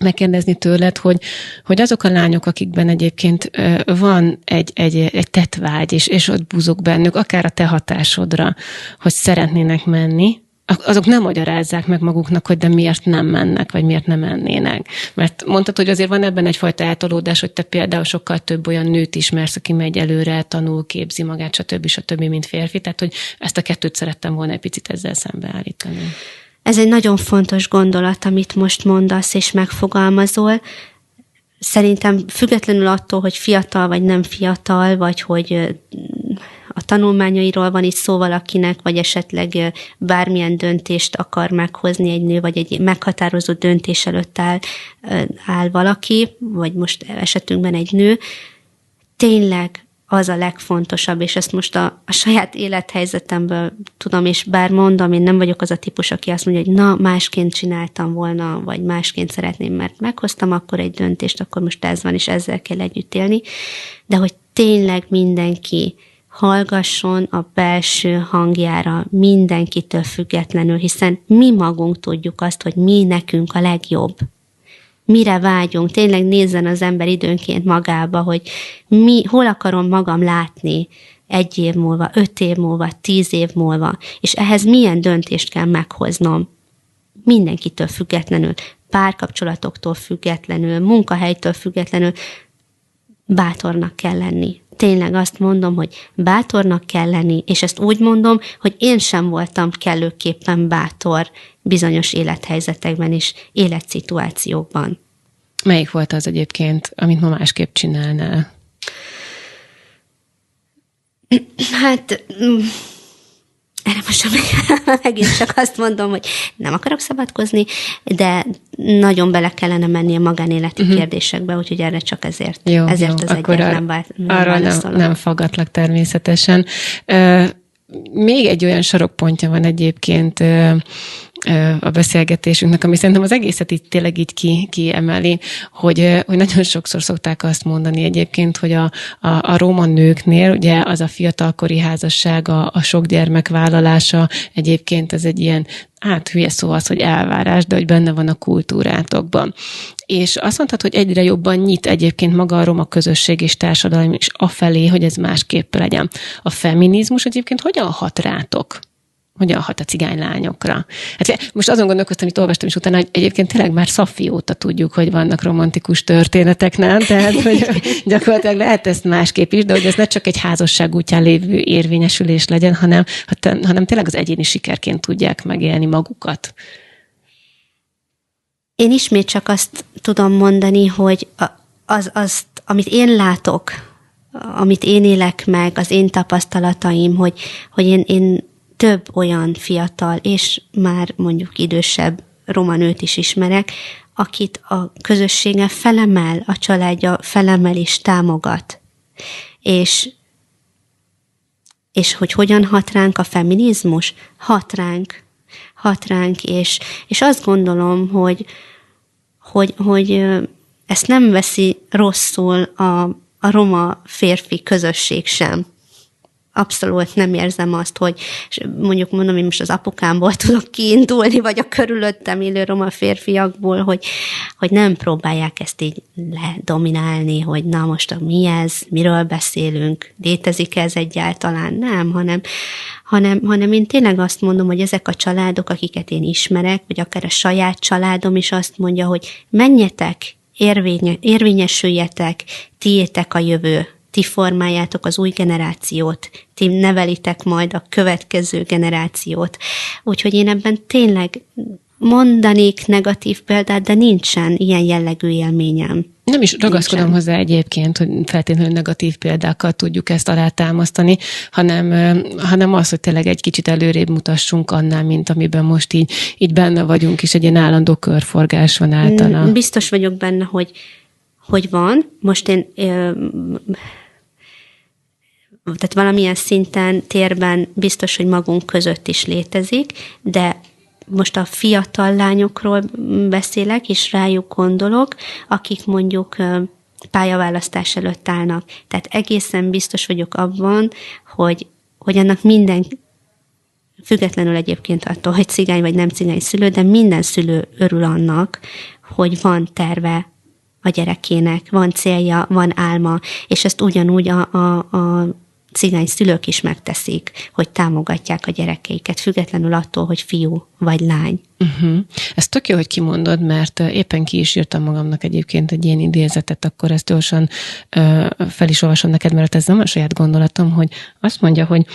megkérdezni tőled, hogy, hogy azok a lányok, akikben egyébként van egy, egy, egy tetvágy, és, és ott buzog bennük, akár a te hatásodra, hogy szeretnének menni, azok nem magyarázzák meg maguknak, hogy de miért nem mennek, vagy miért nem mennének. Mert mondtad, hogy azért van ebben egyfajta eltolódás, hogy te például sokkal több olyan nőt ismersz, aki megy előre, tanul, képzi magát, stb. stb., mint férfi. Tehát, hogy ezt a kettőt szerettem volna egy picit ezzel szembeállítani. Ez egy nagyon fontos gondolat, amit most mondasz és megfogalmazol. Szerintem függetlenül attól, hogy fiatal vagy nem fiatal, vagy hogy a tanulmányairól van itt szó valakinek, vagy esetleg bármilyen döntést akar meghozni egy nő, vagy egy meghatározó döntés előtt áll, áll valaki, vagy most esetünkben egy nő, tényleg az a legfontosabb, és ezt most a, a saját élethelyzetemből tudom, és bár mondom, én nem vagyok az a típus, aki azt mondja, hogy na, másként csináltam volna, vagy másként szeretném, mert meghoztam akkor egy döntést, akkor most ez van, és ezzel kell együtt élni, de hogy tényleg mindenki hallgasson a belső hangjára mindenkitől függetlenül, hiszen mi magunk tudjuk azt, hogy mi nekünk a legjobb mire vágyunk, tényleg nézzen az ember időnként magába, hogy mi, hol akarom magam látni egy év múlva, öt év múlva, tíz év múlva, és ehhez milyen döntést kell meghoznom. Mindenkitől függetlenül, párkapcsolatoktól függetlenül, munkahelytől függetlenül bátornak kell lenni. Tényleg azt mondom, hogy bátornak kell lenni, és ezt úgy mondom, hogy én sem voltam kellőképpen bátor bizonyos élethelyzetekben és életszituációkban. Melyik volt az egyébként, amit ma másképp csinálnál? Hát mm, erre most megint csak azt mondom, hogy nem akarok szabadkozni, de nagyon bele kellene menni a magánéleti uh-huh. kérdésekbe, úgyhogy erre csak ezért, jó, ezért jó, az akkor egyet ar- nem, bár, nem arra nem, nem fogatlak természetesen. Uh, még egy olyan sarokpontja van egyébként a beszélgetésünknek, ami szerintem az egészet itt tényleg így ki, kiemeli, hogy, hogy nagyon sokszor szokták azt mondani egyébként, hogy a, a, a roma nőknél ugye az a fiatalkori házasság, a, a sok gyermek vállalása egyébként ez egy ilyen hát hülye szó az, hogy elvárás, de hogy benne van a kultúrátokban. És azt mondtad, hogy egyre jobban nyit egyébként maga a roma közösség és társadalom is afelé, hogy ez másképp legyen. A feminizmus egyébként hogyan hat rátok? Hogyan hat a cigánylányokra. Hát most azon gondolkoztam, hogy olvastam is utána, hogy egyébként tényleg már Szafi óta tudjuk, hogy vannak romantikus történetek, nem? Tehát, hogy gyakorlatilag lehet ezt másképp is, de hogy ez ne csak egy házasság útján lévő érvényesülés legyen, hanem, hanem tényleg az egyéni sikerként tudják megélni magukat. Én ismét csak azt tudom mondani, hogy az, azt, amit én látok, amit én élek meg, az én tapasztalataim, hogy, hogy én, én több olyan fiatal és már mondjuk idősebb roma nőt is ismerek, akit a közössége felemel, a családja felemel és támogat. És, és hogy hogyan hat ránk a feminizmus? Hat ránk. Hat ránk, és, és azt gondolom, hogy, hogy, hogy ezt nem veszi rosszul a, a roma férfi közösség sem abszolút nem érzem azt, hogy mondjuk mondom, én most az apukámból tudok kiindulni, vagy a körülöttem élő roma férfiakból, hogy, hogy nem próbálják ezt így ledominálni, hogy na most mi ez, miről beszélünk, létezik ez egyáltalán, nem, hanem, hanem, hanem én tényleg azt mondom, hogy ezek a családok, akiket én ismerek, vagy akár a saját családom is azt mondja, hogy menjetek, érvénye, érvényesüljetek, tiétek a jövő, ti formáljátok az új generációt, ti nevelitek majd a következő generációt. Úgyhogy én ebben tényleg mondanék negatív példát, de nincsen ilyen jellegű élményem. Nem is ragaszkodom nincsen. hozzá egyébként, hogy feltétlenül negatív példákkal tudjuk ezt alátámasztani, hanem, hanem az, hogy tényleg egy kicsit előrébb mutassunk annál, mint amiben most így, így benne vagyunk, és egy ilyen állandó körforgás van általa. Biztos vagyok benne, hogy, hogy van. Most én tehát valamilyen szinten, térben biztos, hogy magunk között is létezik, de most a fiatal lányokról beszélek, és rájuk gondolok, akik mondjuk pályaválasztás előtt állnak. Tehát egészen biztos vagyok abban, hogy, hogy annak minden, függetlenül egyébként attól, hogy cigány vagy nem cigány szülő, de minden szülő örül annak, hogy van terve a gyerekének, van célja, van álma, és ezt ugyanúgy a, a, a cigány szülők is megteszik, hogy támogatják a gyerekeiket, függetlenül attól, hogy fiú vagy lány. Uh-huh. Ez tök jó, hogy kimondod, mert éppen ki is írtam magamnak egyébként egy ilyen idézetet, akkor ezt gyorsan uh, fel is olvasom neked, mert ez nem a saját gondolatom, hogy azt mondja, hogy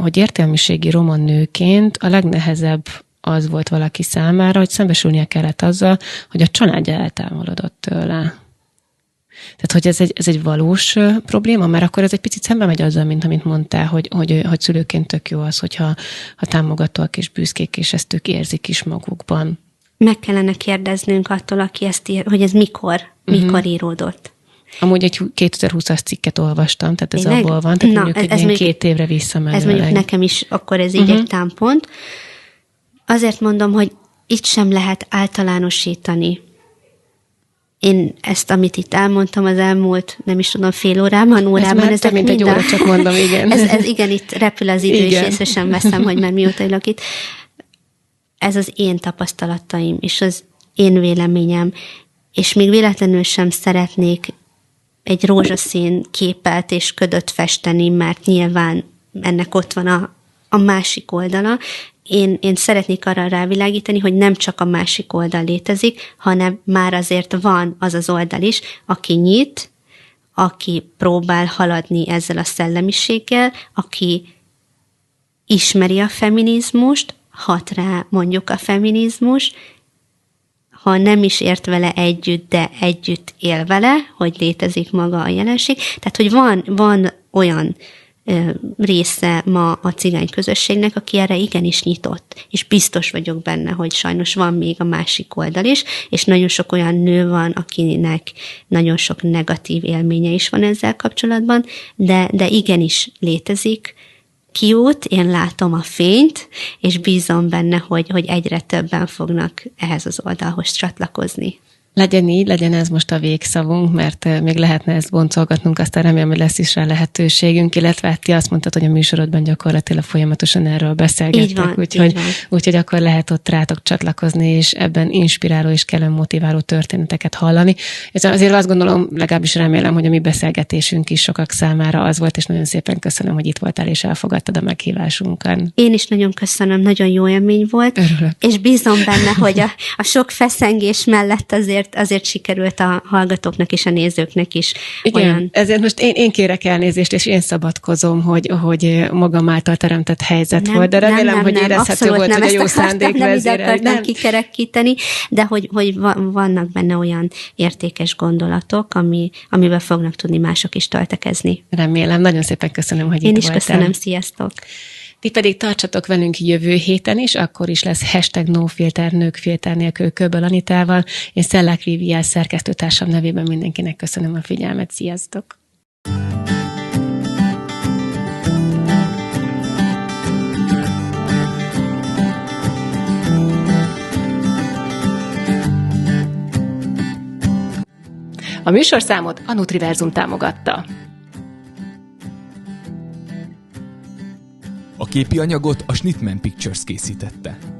hogy értelmiségi roman nőként a legnehezebb az volt valaki számára, hogy szembesülnie kellett azzal, hogy a családja eltávolodott tőle. Tehát, hogy ez egy, ez egy valós probléma, mert akkor ez egy picit szembe megy azzal, mint amit mondtál, hogy, hogy, hogy szülőként tök jó az, hogyha ha támogatóak és büszkék, és ezt ők érzik is magukban. Meg kellene kérdeznünk attól, aki ezt ír, hogy ez mikor, mikor uh-huh. íródott. Amúgy egy 2020-as cikket olvastam, tehát ez Tényleg? abból van, tehát Na, mondjuk ez, ez még, két évre visszamenőleg. Ez mondjuk nekem is, akkor ez így uh-huh. egy támpont. Azért mondom, hogy itt sem lehet általánosítani én ezt, amit itt elmondtam az elmúlt, nem is tudom, fél órában, órában. Ez ezek mint minden... egy óra, csak mondom, igen. ez, ez, igen, itt repül az idő, igen. és észre sem veszem, hogy már mióta ülök itt. Ez az én tapasztalataim, és az én véleményem, és még véletlenül sem szeretnék egy rózsaszín képet és ködöt festeni, mert nyilván ennek ott van a, a másik oldala, én, én szeretnék arra rávilágítani, hogy nem csak a másik oldal létezik, hanem már azért van az az oldal is, aki nyit, aki próbál haladni ezzel a szellemiséggel, aki ismeri a feminizmust, hat rá mondjuk a feminizmus, ha nem is ért vele együtt, de együtt él vele, hogy létezik maga a jelenség. Tehát, hogy van, van olyan része ma a cigány közösségnek, aki erre igenis nyitott. És biztos vagyok benne, hogy sajnos van még a másik oldal is, és nagyon sok olyan nő van, akinek nagyon sok negatív élménye is van ezzel kapcsolatban, de, de igenis létezik, kiút, én látom a fényt, és bízom benne, hogy, hogy egyre többen fognak ehhez az oldalhoz csatlakozni. Legyen így, legyen ez most a végszavunk, mert még lehetne ezt boncolgatnunk, aztán remélem, hogy lesz is rá lehetőségünk, illetve hát ti azt mondtad, hogy a műsorodban gyakorlatilag folyamatosan erről beszélgettek, úgyhogy, úgyhogy akkor lehet ott rátok csatlakozni, és ebben inspiráló és kellően motiváló történeteket hallani. És azért azt gondolom, legalábbis remélem, hogy a mi beszélgetésünk is sokak számára az volt, és nagyon szépen köszönöm, hogy itt voltál és elfogadtad a meghívásunkat. Én is nagyon köszönöm, nagyon jó élmény volt, Örülök. és bízom benne, hogy a, a sok feszengés mellett azért azért, azért sikerült a hallgatóknak és a nézőknek is Igen, olyan... ezért most én, én kérek elnézést, és én szabadkozom, hogy, hogy magam által teremtett helyzet nem, volt, de remélem, nem, nem, hogy érezhető volt, nem, hogy a jó szándék nem. Nem akartam kikerekíteni, de hogy, hogy vannak benne olyan értékes gondolatok, ami, amivel fognak tudni mások is töltekezni. Remélem, nagyon szépen köszönöm, hogy Én itt is voltál. köszönöm, sziasztok! Ti pedig tartsatok velünk jövő héten is, akkor is lesz hashtag nofilter, nők filter nélkül Köböl Anitával. Én Szellák Viviel szerkesztőtársam nevében mindenkinek köszönöm a figyelmet. Sziasztok! A műsorszámot a Nutriverzum támogatta. A képi anyagot a Schnittman Pictures készítette.